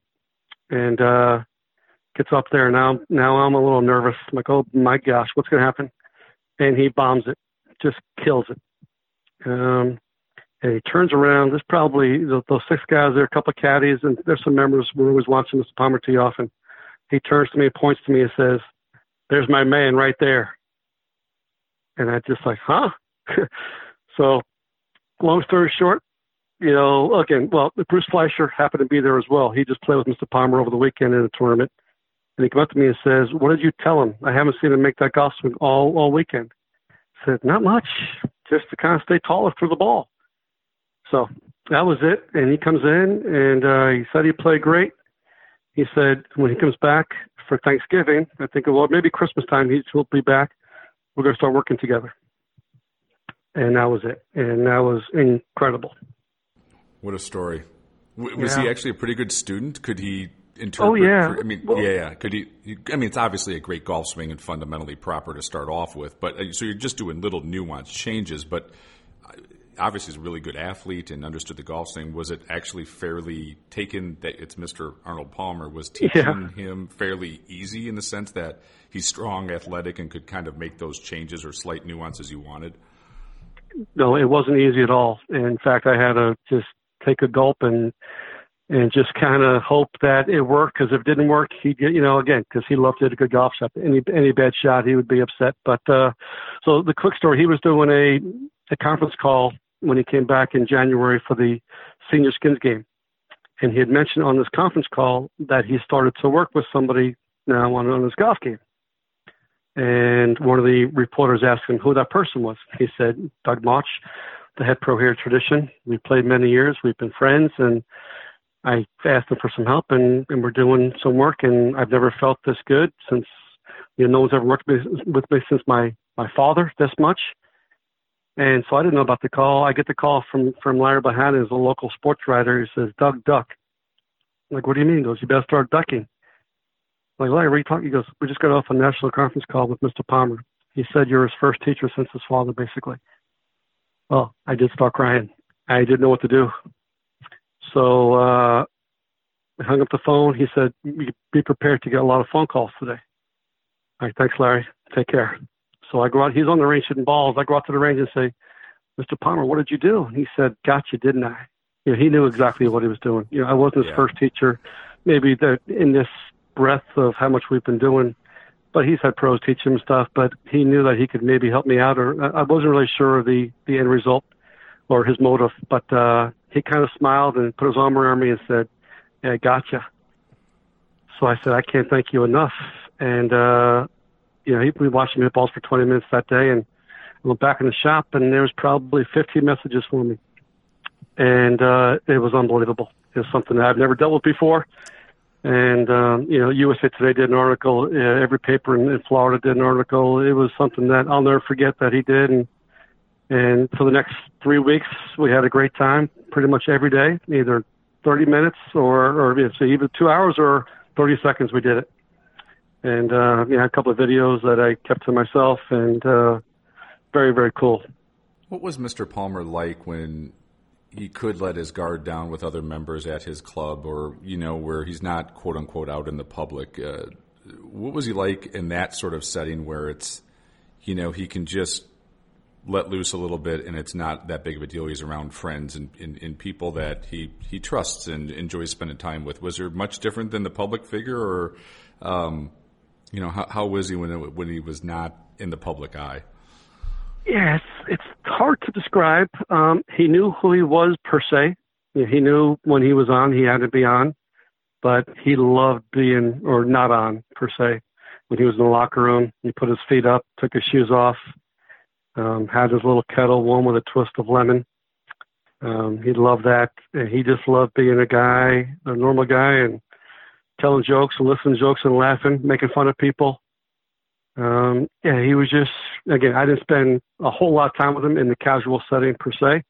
And uh, gets up there now. Now I'm a little nervous. I'm like, oh my gosh, what's going to happen? And he bombs it, just kills it. Um, and he turns around. There's probably those six guys there, a couple of caddies, and there's some members. We're always watching Mr. Palmer tee off, and he turns to me points to me and says, "There's my man right there." And I just like, huh? [laughs] so, long story short, you know, again, well, Bruce Fleisher happened to be there as well. He just played with Mr. Palmer over the weekend in a tournament. And he came up to me and says, What did you tell him? I haven't seen him make that golf swing all, all weekend. I said, Not much, just to kind of stay taller through the ball. So that was it. And he comes in and uh, he said he played great. He said when he comes back for Thanksgiving, I think well maybe Christmas time he'll be back. We're going to start working together. And that was it. And that was incredible. What a story. W- was Yeah. he actually a pretty good student? Could he interpret? Oh, yeah. I mean, Well- yeah, yeah. Could he, he? I mean, it's obviously a great golf swing and fundamentally proper to start off with. But uh, so you're just doing little nuanced changes. But obviously, he's a really good athlete and understood the golf swing. Was it actually fairly taken that it's Mr. Arnold Palmer was teaching Yeah. him fairly easy in the sense that he's strong, athletic, and could kind of make those changes or slight nuances you wanted? no, it wasn't easy at all. In fact, I had to just take a gulp and and just kind of hope that it worked. Because if it didn't work, he'd get you know again because he loved hit a good golf shot. Any any bad shot, he would be upset. But uh, so the quick story: he was doing a a conference call when he came back in January for the senior skins game, and he had mentioned on this conference call that he started to work with somebody now on on his golf game. And one of the reporters asked him who that person was. He said, Doug Mach, the head pro here at Tradition. We played many years. We've been friends. And I asked him for some help, and, and we're doing some work. And I've never felt this good since, you know, no one's ever worked with with me since my, my father this much. And so I didn't know about the call. I get the call from, from Larry Bohannan, who's a local sports writer. He says, Doug, duck. I'm like, what do you mean? He goes, you better start ducking. I'm like, Larry, what are you talking? He goes, we just got off a national conference call with Mr. Palmer. He said you're his first teacher since his father, basically. Well, I did start crying. I didn't know what to do. So uh, I hung up the phone. He said, be prepared to get a lot of phone calls today. All right, thanks, Larry. Take care. So I go out. He's on the range shooting balls. I go out to the range and say, Mr. Palmer, what did you do? And he said, "Gotcha, didn't I? You know, he knew exactly what he was doing. You know, I wasn't his Yeah. first teacher. Maybe that in this breadth of how much we've been doing, but he's had pros teach him stuff. But he knew that he could maybe help me out, or I I wasn't really sure of the the end result or his motive. But uh, he kind of smiled and put his arm around me and said, "Yeah, gotcha." So I said, "I can't thank you enough." And uh, you know, we watched him hit balls for 20 minutes that day, and I went back in the shop, and there was probably 15 messages for me, and uh, it was unbelievable. It was something that I've never dealt with before. And um, you know, USA Today did an article. Uh, every paper in, in Florida did an article. It was something that I'll never forget that he did. And and for the next three weeks, we had a great time. Pretty much every day, either 30 minutes or or it's either two hours or 30 seconds. We did it. And uh, know, a couple of videos that I kept to myself, and uh, very very cool. What was Mr. Palmer like when he could let his guard down with other members at his club, or you know, where he's not quote unquote out in the public? Uh, what was he like in that sort of setting where it's, you know, he can just let loose a little bit and it's not that big of a deal? He's around friends and, and, and people that he, he trusts and enjoys spending time with. Was there much different than the public figure, or, um, you know, how, how was he when it, when he was not in the public eye? Yeah, it's it's hard to describe. Um, he knew who he was per se. He knew when he was on, he had to be on, but he loved being or not on per se. When he was in the locker room, he put his feet up, took his shoes off, um, had his little kettle warm with a twist of lemon. Um, he loved that. And he just loved being a guy, a normal guy, and telling jokes and listening to jokes and laughing, making fun of people. Um, yeah, he was just again. I didn't spend a whole lot of time with him in the casual setting per se.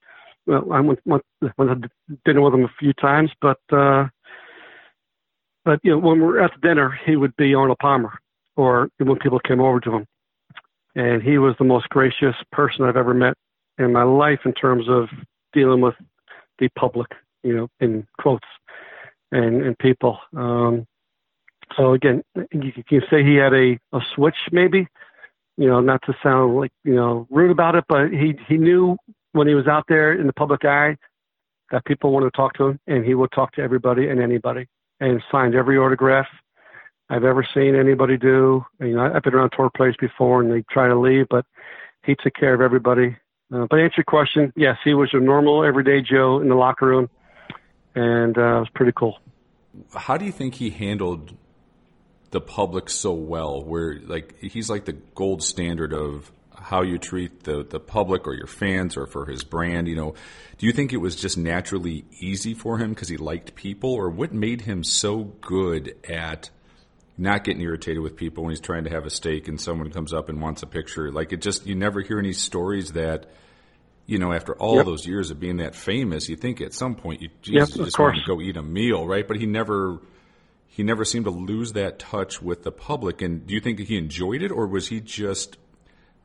Well, I went, went, went to dinner with him a few times, but uh, but you know when we were at the dinner, he would be Arnold Palmer, or when people came over to him, and he was the most gracious person I've ever met in my life in terms of dealing with the public, you know, in quotes, and and people. Um, so again, you can say he had a, a switch, maybe, you know, not to sound like you know rude about it, but he he knew when he was out there in the public eye that people wanted to talk to him, and he would talk to everybody and anybody, and signed every autograph I've ever seen anybody do. You know, I've been around tour players before, and they try to leave, but he took care of everybody. Uh, but answer your question, yes, he was a normal, everyday Joe in the locker room, and uh, it was pretty cool. how do you think he handled the public so well where like he's like the gold standard of how you treat the the public or your fans or for his brand. You know, do you think it was just naturally easy for him because he liked people, or what made him so good at not getting irritated with people when he's trying to have a steak and someone comes up and wants a picture? Like it just you never hear any stories that. You know, after all Yep. those years of being that famous, you think at some point you Yep, you just want to go eat a meal, right? But he never he never seemed to lose that touch with the public. And do you think he enjoyed it, or was he just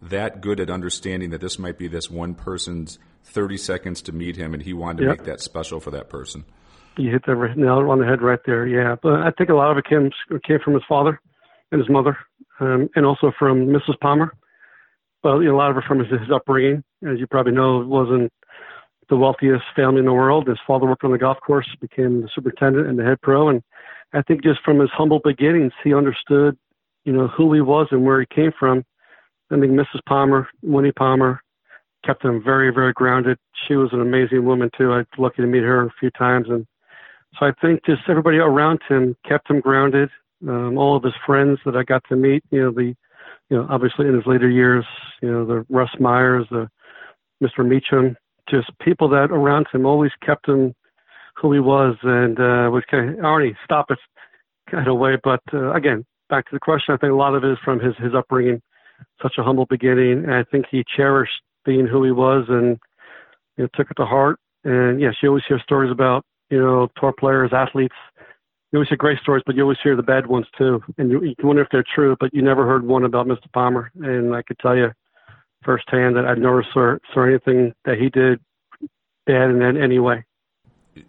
that good at understanding that this might be this one person's 30 seconds to meet him, and he wanted to Yep. make that special for that person? You hit the nail on the head right there. Yeah, but I think a lot of it came came from his father and his mother, um, and also from Mrs. Palmer. Well, a lot of it from his, his upbringing. As you probably know, wasn't the wealthiest family in the world. His father worked on the golf course, became the superintendent and the head pro, and I think just from his humble beginnings, he understood, you know, who he was and where he came from. I think Mrs. Palmer, Winnie Palmer, kept him very, very grounded. She was an amazing woman too. I was lucky to meet her a few times, and so I think just everybody around him kept him grounded. Um, all of his friends that I got to meet, you know, the, you know, obviously in his later years, you know, the Russ Myers, the Mr. Meacham, just people that around him always kept him who he was, and uh, was kind of Arnie, stop it, kind of way. But uh, again, back to the question, I think a lot of it is from his his upbringing, such a humble beginning, and I think he cherished being who he was, and you know, took it to heart. And yes, you always hear stories about you know tour players, athletes. You always hear great stories, but you always hear the bad ones too, and you, you wonder if they're true. But you never heard one about Mr. Palmer, and I could tell you firsthand that I never saw, saw anything that he did bad in any way.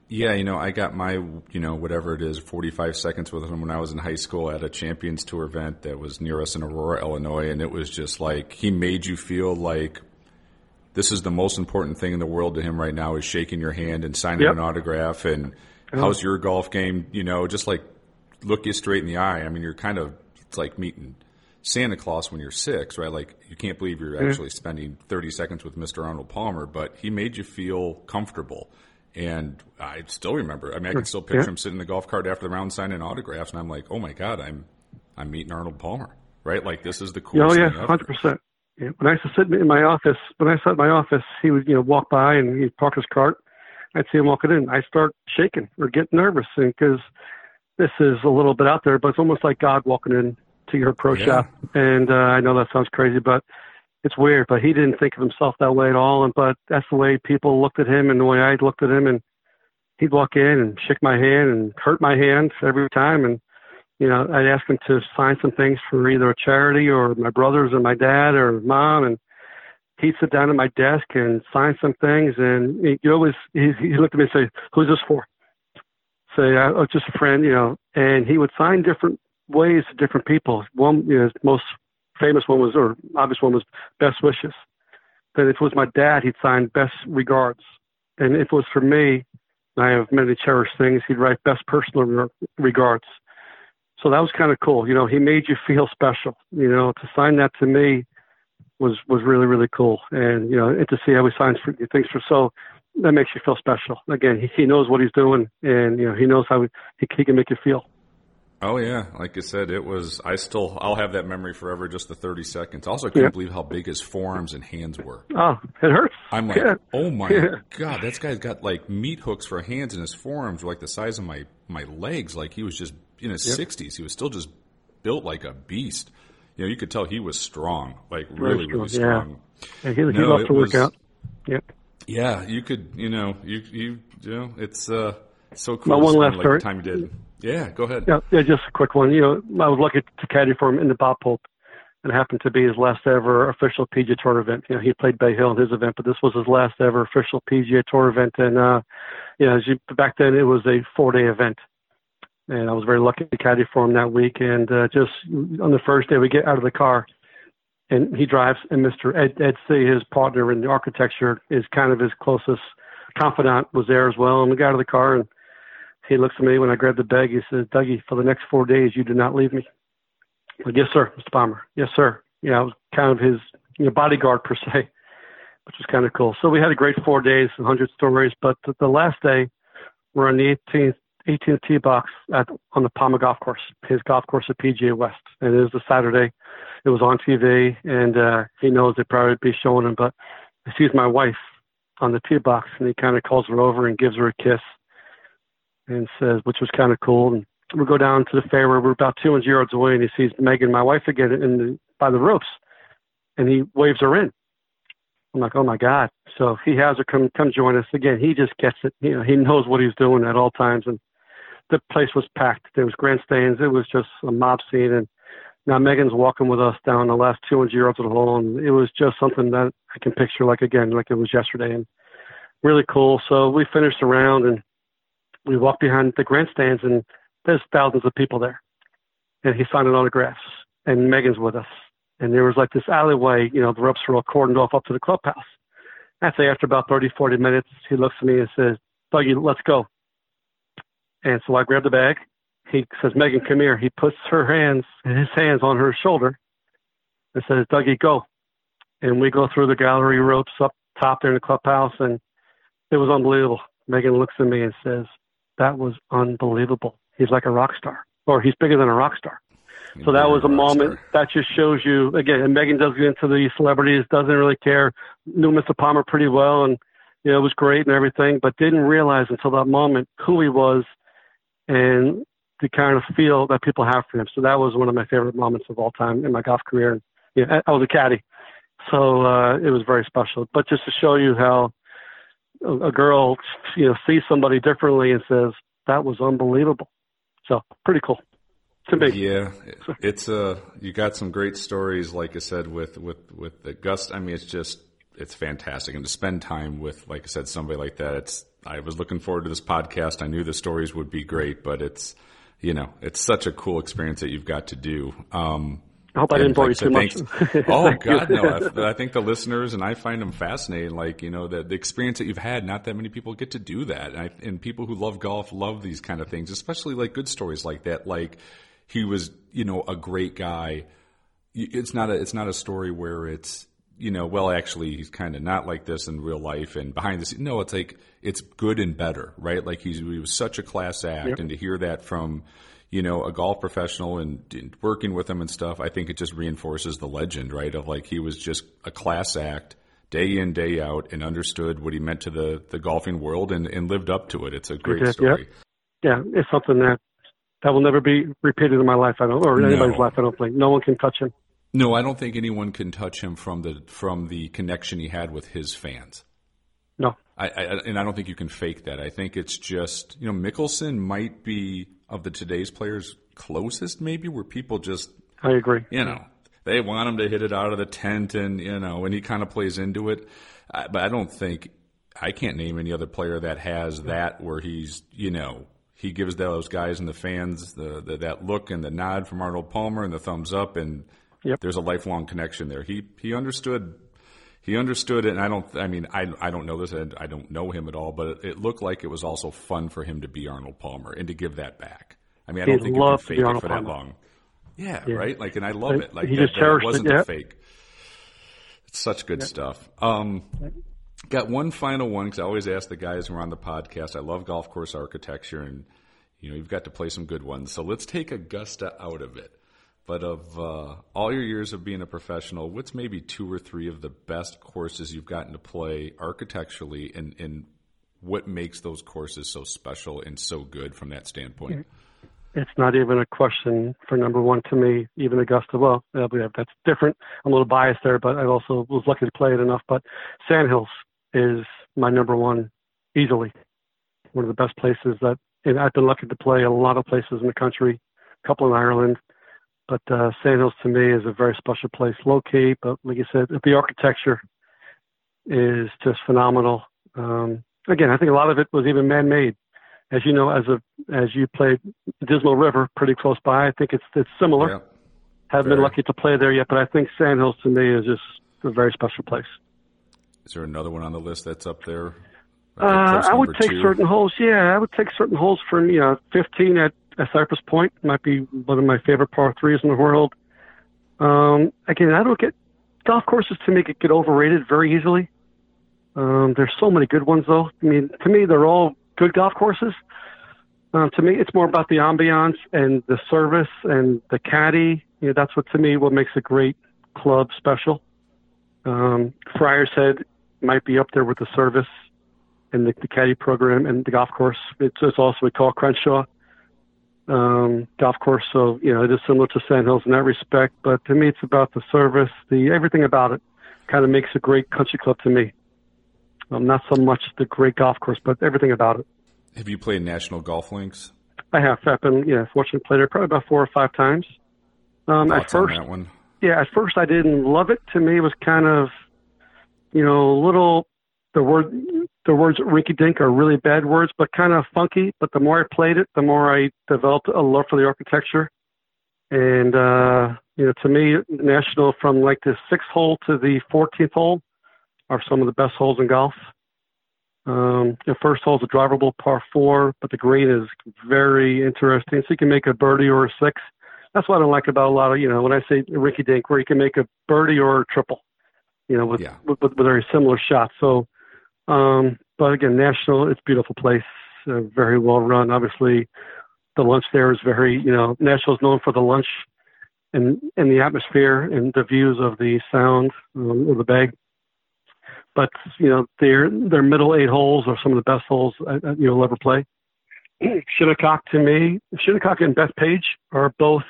Yeah, you know, I got my, you know, whatever it is, 45 seconds with him when I was in high school at a Champions Tour event that was near us in Aurora, Illinois. And it was just like, he made you feel like this is the most important thing in the world to him right now is shaking your hand and signing Yep. an autograph. And Mm-hmm. how's your golf game? You know, just like look you straight in the eye. I mean, you're kind of, it's like meeting Santa Claus when you're six, right? Like you can't believe you're mm-hmm. actually spending 30 seconds with Mr. Arnold Palmer, but he made you feel comfortable. And I still remember. I mean, I can still picture Yeah. him sitting in the golf cart after the round signing autographs, and I'm like, oh my god, I'm I'm meeting Arnold Palmer, right? Like this is the Oh coolest yeah, thing ever. hundred percent. Yeah. When I used to sit in my office, when I sat in my office, he would you know walk by and he'd park his cart. I'd see him walking in. I start shaking or get nervous because this is a little bit out there, but it's almost like God walking in to your pro Yeah. shop. And uh, I know that sounds crazy, but it's weird. But he didn't think of himself that way at all. And but that's the way people looked at him and the way I looked at him. And he'd walk in and shake my hand and hurt my hand every time. And you know, I'd ask him to sign some things for either a charity or my brothers or my dad or mom, and he'd sit down at my desk and sign some things. And he always he, he looked at me and say, "Who's this for?" Say, "Oh, just a friend," you know. And he would sign different ways to different people. One, you know, his most famous one was, or obvious one was, "Best wishes." Then if it was my dad, he'd sign "Best regards," and if it was for me, I have many cherished things. He'd write "Best personal regards." So that was kind of cool. You know, he made you feel special. You know, to sign that to me was was really really cool. And you know, and to see how he signs for things for so that makes you feel special. Again, he, he knows what he's doing, and you know, he knows how he, he, can make you feel. Oh yeah, like I said, it was. I still, I'll have that memory forever. Just the thirty seconds. Also, I couldn't Yeah. believe how big his forearms and hands were. Oh, it hurts. I'm like, Yeah. oh my Yeah. god, this guy's got like meat hooks for hands, and his forearms were like the size of my my legs. Like he was just in his sixties. He was still just built like a beast. You know, you could tell he was strong, like really, really strong, yeah. strong. And he, he No, loves it to work was- out. Yeah. Yeah, you could, you know, you you, you know, it's uh so cool. To one last like, story. the time you did. Yeah, go ahead. Yeah, yeah, just a quick one. You know, I was lucky to caddy for him in the Bob Hope. It happened to be his last ever official PGA Tour event. You know, he played Bay Hill in his event, but this was his last ever official PGA Tour event. And, uh, you know, as you, back then it was a four day event. And I was very lucky to caddy for him that week. And, uh, just on the first day we get out of the car and he drives and Mr. Ed, Ed Seay, his partner in the architecture is kind of his closest confidant was there as well. And we got out of the car and he looks at me when I grab the bag. He says, Dougie, for the next four days, you do not leave me. I'm like, yes, sir, Mr. Palmer. Yes, sir. You know, I was kind of his you know, bodyguard per se, which was kind of cool. So we had a great four days, 100 stories. But the, the last day, we're on the 18th, 18th tee box at, on the Palmer Golf Course, his golf course at PGA West. And it is a Saturday. it was on TV, and uh, he knows they probably be showing him. But he sees my wife on the tee box, and he kind of calls her over and gives her a kiss, and says, which was kind of cool. And we go down to the fairway. We're about 200 yards away, and he sees Megan, my wife, again in the, by the ropes, and he waves her in. I'm like, oh my god! So he has her come come join us again. He just gets it. You know, he knows what he's doing at all times, and the place was packed. There was grandstands. It was just a mob scene, and now Megan's walking with us down the last 200 yards of the hole, and it was just something that I can picture like again, like it was yesterday, and really cool. So we finished the round, and we walked behind the grandstands, and there's thousands of people there, and he's signing autographs, and Megan's with us, and there was like this alleyway, you know, the ropes were all cordoned off up to the clubhouse. I'd say after about 30, 40 minutes, he looks at me and says, "Dougie, let's go." And so I grab the bag he says, Megan, come here. He puts her hands, and his hands on her shoulder and says, Dougie, go. And we go through the gallery ropes up top there in the clubhouse, and it was unbelievable. Megan looks at me and says, That was unbelievable. He's like a rock star, or he's bigger than a rock star. So that was a moment that just shows you again. And Megan does get into the celebrities, doesn't really care. Knew Mr. Palmer pretty well, and you know it was great and everything, but didn't realize until that moment who he was and the kind of feel that people have for him. So that was one of my favorite moments of all time in my golf career. Yeah, I was a caddy, so uh, it was very special. But just to show you how a, a girl, you know, sees somebody differently and says that was unbelievable. So pretty cool. Yeah, it's uh, you got some great stories, like I said, with with with the gust. I mean, it's just it's fantastic, and to spend time with, like I said, somebody like that. It's I was looking forward to this podcast. I knew the stories would be great, but it's you know, it's such a cool experience that you've got to do. Um, I hope I didn't bore you too much. oh [laughs] God, no! I, I, think the listeners and I find them fascinating. Like you know, the, the experience that you've had. Not that many people get to do that, and, I, and people who love golf love these kind of things, especially like good stories like that. Like he was, you know, a great guy. It's not a it's not a story where it's you know, well, actually, he's kind of not like this in real life and behind the scenes. No, it's like it's good and better, right? Like he's he was such a class act, yep. and to hear that from you know a golf professional and, and, working with him and stuff, I think it just reinforces the legend, right? Of like he was just a class act day in day out and understood what he meant to the the golfing world and, and lived up to it. It's a great story. Yeah. yeah, it's something that that will never be repeated in my life. I don't, or anybody's no. life. I don't think no one can touch him. No, I don't think anyone can touch him from the from the connection he had with his fans. No, I, I, and I don't think you can fake that. I think it's just you know Mickelson might be of the today's players closest, maybe where people just I agree. You know, they want him to hit it out of the tent, and you know, and he kind of plays into it. Uh, but I don't think I can't name any other player that has that where he's you know he gives those guys and the fans the, the that look and the nod from Arnold Palmer and the thumbs up and Yep. There's a lifelong connection there. He he understood he understood it and I don't I mean I I don't know this I don't know him at all but it, looked like it was also fun for him to be Arnold Palmer and to give that back. I mean I don't think you can fake it for that long. Yeah, yeah, right? Like and I love it. Like he that, just cherished it wasn't it, a fake. It's such good stuff. Um got one final one cuz I always ask the guys who are on the podcast. I love golf course architecture and you know, you've got to play some good ones. So let's take Augusta out of it. But of uh, all your years of being a professional, what's maybe two or three of the best courses you've gotten to play architecturally, and, and what makes those courses so special and so good from that standpoint? It's not even a question for number one to me, even Augusta. Well, that's different. I'm a little biased there, but I also was lucky to play it enough. But Sand Hills is my number one easily. One of the best places that and I've been lucky to play a lot of places in the country, a couple in Ireland, but uh, Sand Hills to me is a very special place. Low key, but like you said, the architecture is just phenomenal. Um, again, I think a lot of it was even man-made. As you know, as a as you played Dismal River pretty close by, I think it's it's similar. Yeah. Haven't been lucky to play there yet, but I think Sand Hills to me is just a very special place. Is there another one on the list that's up there? Uh, I would take two? certain holes. Yeah, I would take certain holes from you know 15 at at Cypress Point might be one of my favorite par threes in the world. Um, again, I don't get golf courses to me get, get overrated very easily. Um, there's so many good ones though. I mean, to me, they're all good golf courses. Um, to me, it's more about the ambiance and the service and the caddy You know, that's what to me what makes a great club special. Um, Friar's Head might be up there with the service and the, the caddy program and the golf course. It's, it's also we call Crenshaw um, golf course, so you know it is similar to Sand Hills in that respect. But to me, it's about the service, the everything about it, kind of makes a great country club to me. Um, not so much the great golf course, but everything about it. Have you played national golf links? I have. I've been, yeah, fortunate to play there probably about four or five times. Um, at Thoughts on that one? yeah, at first I didn't love it. To me, it was kind of, you know, a little. The word, the words "rinky dink" are really bad words, but kind of funky. But the more I played it, the more I developed a love for the architecture. And uh, you know, to me, national from like the sixth hole to the fourteenth hole are some of the best holes in golf. Um, the first hole is a drivable par four, but the green is very interesting. So you can make a birdie or a six. That's what I don't like about a lot of, you know, when I say Ricky Dink, where you can make a birdie or a triple, you know, with, Yeah. with, with very similar shots. So, um, but again, National, it's a beautiful place, uh, very well run. Obviously, the lunch there is very, you know, National is known for the lunch and, and the atmosphere and the views of the sound um, of the bay but you know their their middle eight holes are some of the best holes you'll ever play. [clears throat] Shinnecock to me, Shinnecock and Bethpage are both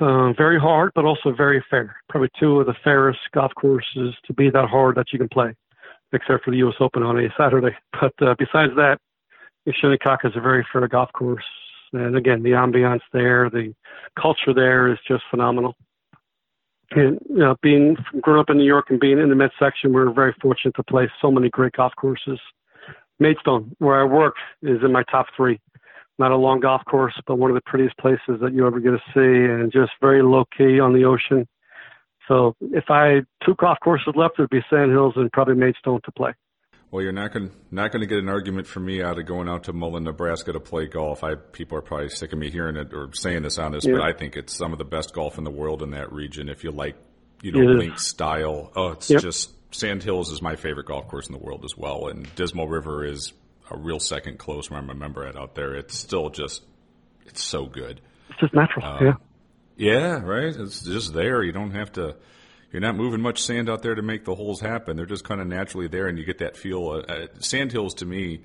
uh, very hard, but also very fair. Probably two of the fairest golf courses to be that hard that you can play, except for the U.S. Open on a Saturday. [laughs] But uh, besides that, Shinnecock is a very fair golf course. And again, the ambiance there, the culture there is just phenomenal and you know, being growing up in New York and being in the midsection, we are very fortunate to play so many great golf courses. Maidstone, where I work, is in my top three. Not a long golf course, but one of the prettiest places that you ever get to see, and just very low key on the ocean. So if I two golf courses left, it would be Sand Hills and probably Maidstone to play. Well, you're not going not going to get an argument from me out of going out to Mullen, Nebraska to play golf. I people are probably sick of me hearing it or saying this on this, Yeah. but I think it's some of the best golf in the world in that region. If you like, you know, is. link style. Oh, it's Yep. just Sand Hills is my favorite golf course in the world as well, and Dismal River is a real second close where I'm a member at out there. It's still just it's so good. It's just natural. Uh, yeah. Yeah, right. It's just there. You don't have to. You're not moving much sand out there to make the holes happen. They're just kind of naturally there, and you get that feel. Uh, uh, sand hills to me,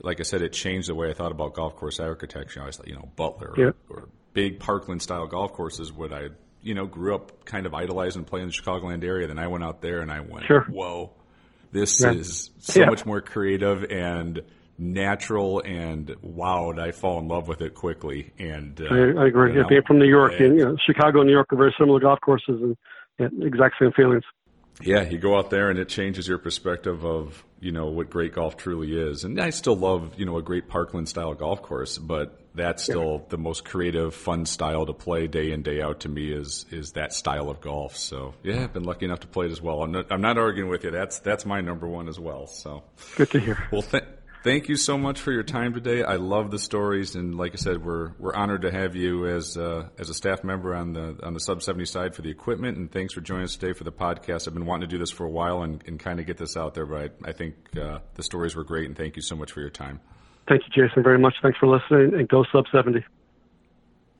like I said, it changed the way I thought about golf course architecture. I was like, you know, Butler Yeah. or, or big Parkland style golf courses. What I, you know, grew up kind of idolizing playing in the Chicagoland area. Then I went out there and I went, Sure. whoa, this Yeah. is so Yeah. much more creative and natural. And wow, I fall in love with it quickly. And uh, I, I agree. you Yeah, know, being from New York, and- you know, Chicago and New York are very similar golf courses, and yeah, exact same feelings. Yeah, you go out there and it changes your perspective of you know what great golf truly is. And I still love you know a great Parkland style golf course, but that's still the most creative, fun style to play day in day out. To me, is is that style of golf. So yeah, I've been lucky enough to play it as well. I'm not, I'm not arguing with you. That's that's my number one as well. So Good to hear. well, th- thank you so much for your time today. I love the stories, and like I said, we're we're honored to have you as uh, as a staff member on the on the sub seventy side for the equipment. And thanks for joining us today for the podcast. I've been wanting to do this for a while and, and kind of get this out there, but I, I think uh, the stories were great. And thank you so much for your time. Thank you, Jason, very much. Thanks for listening, and go sub 70.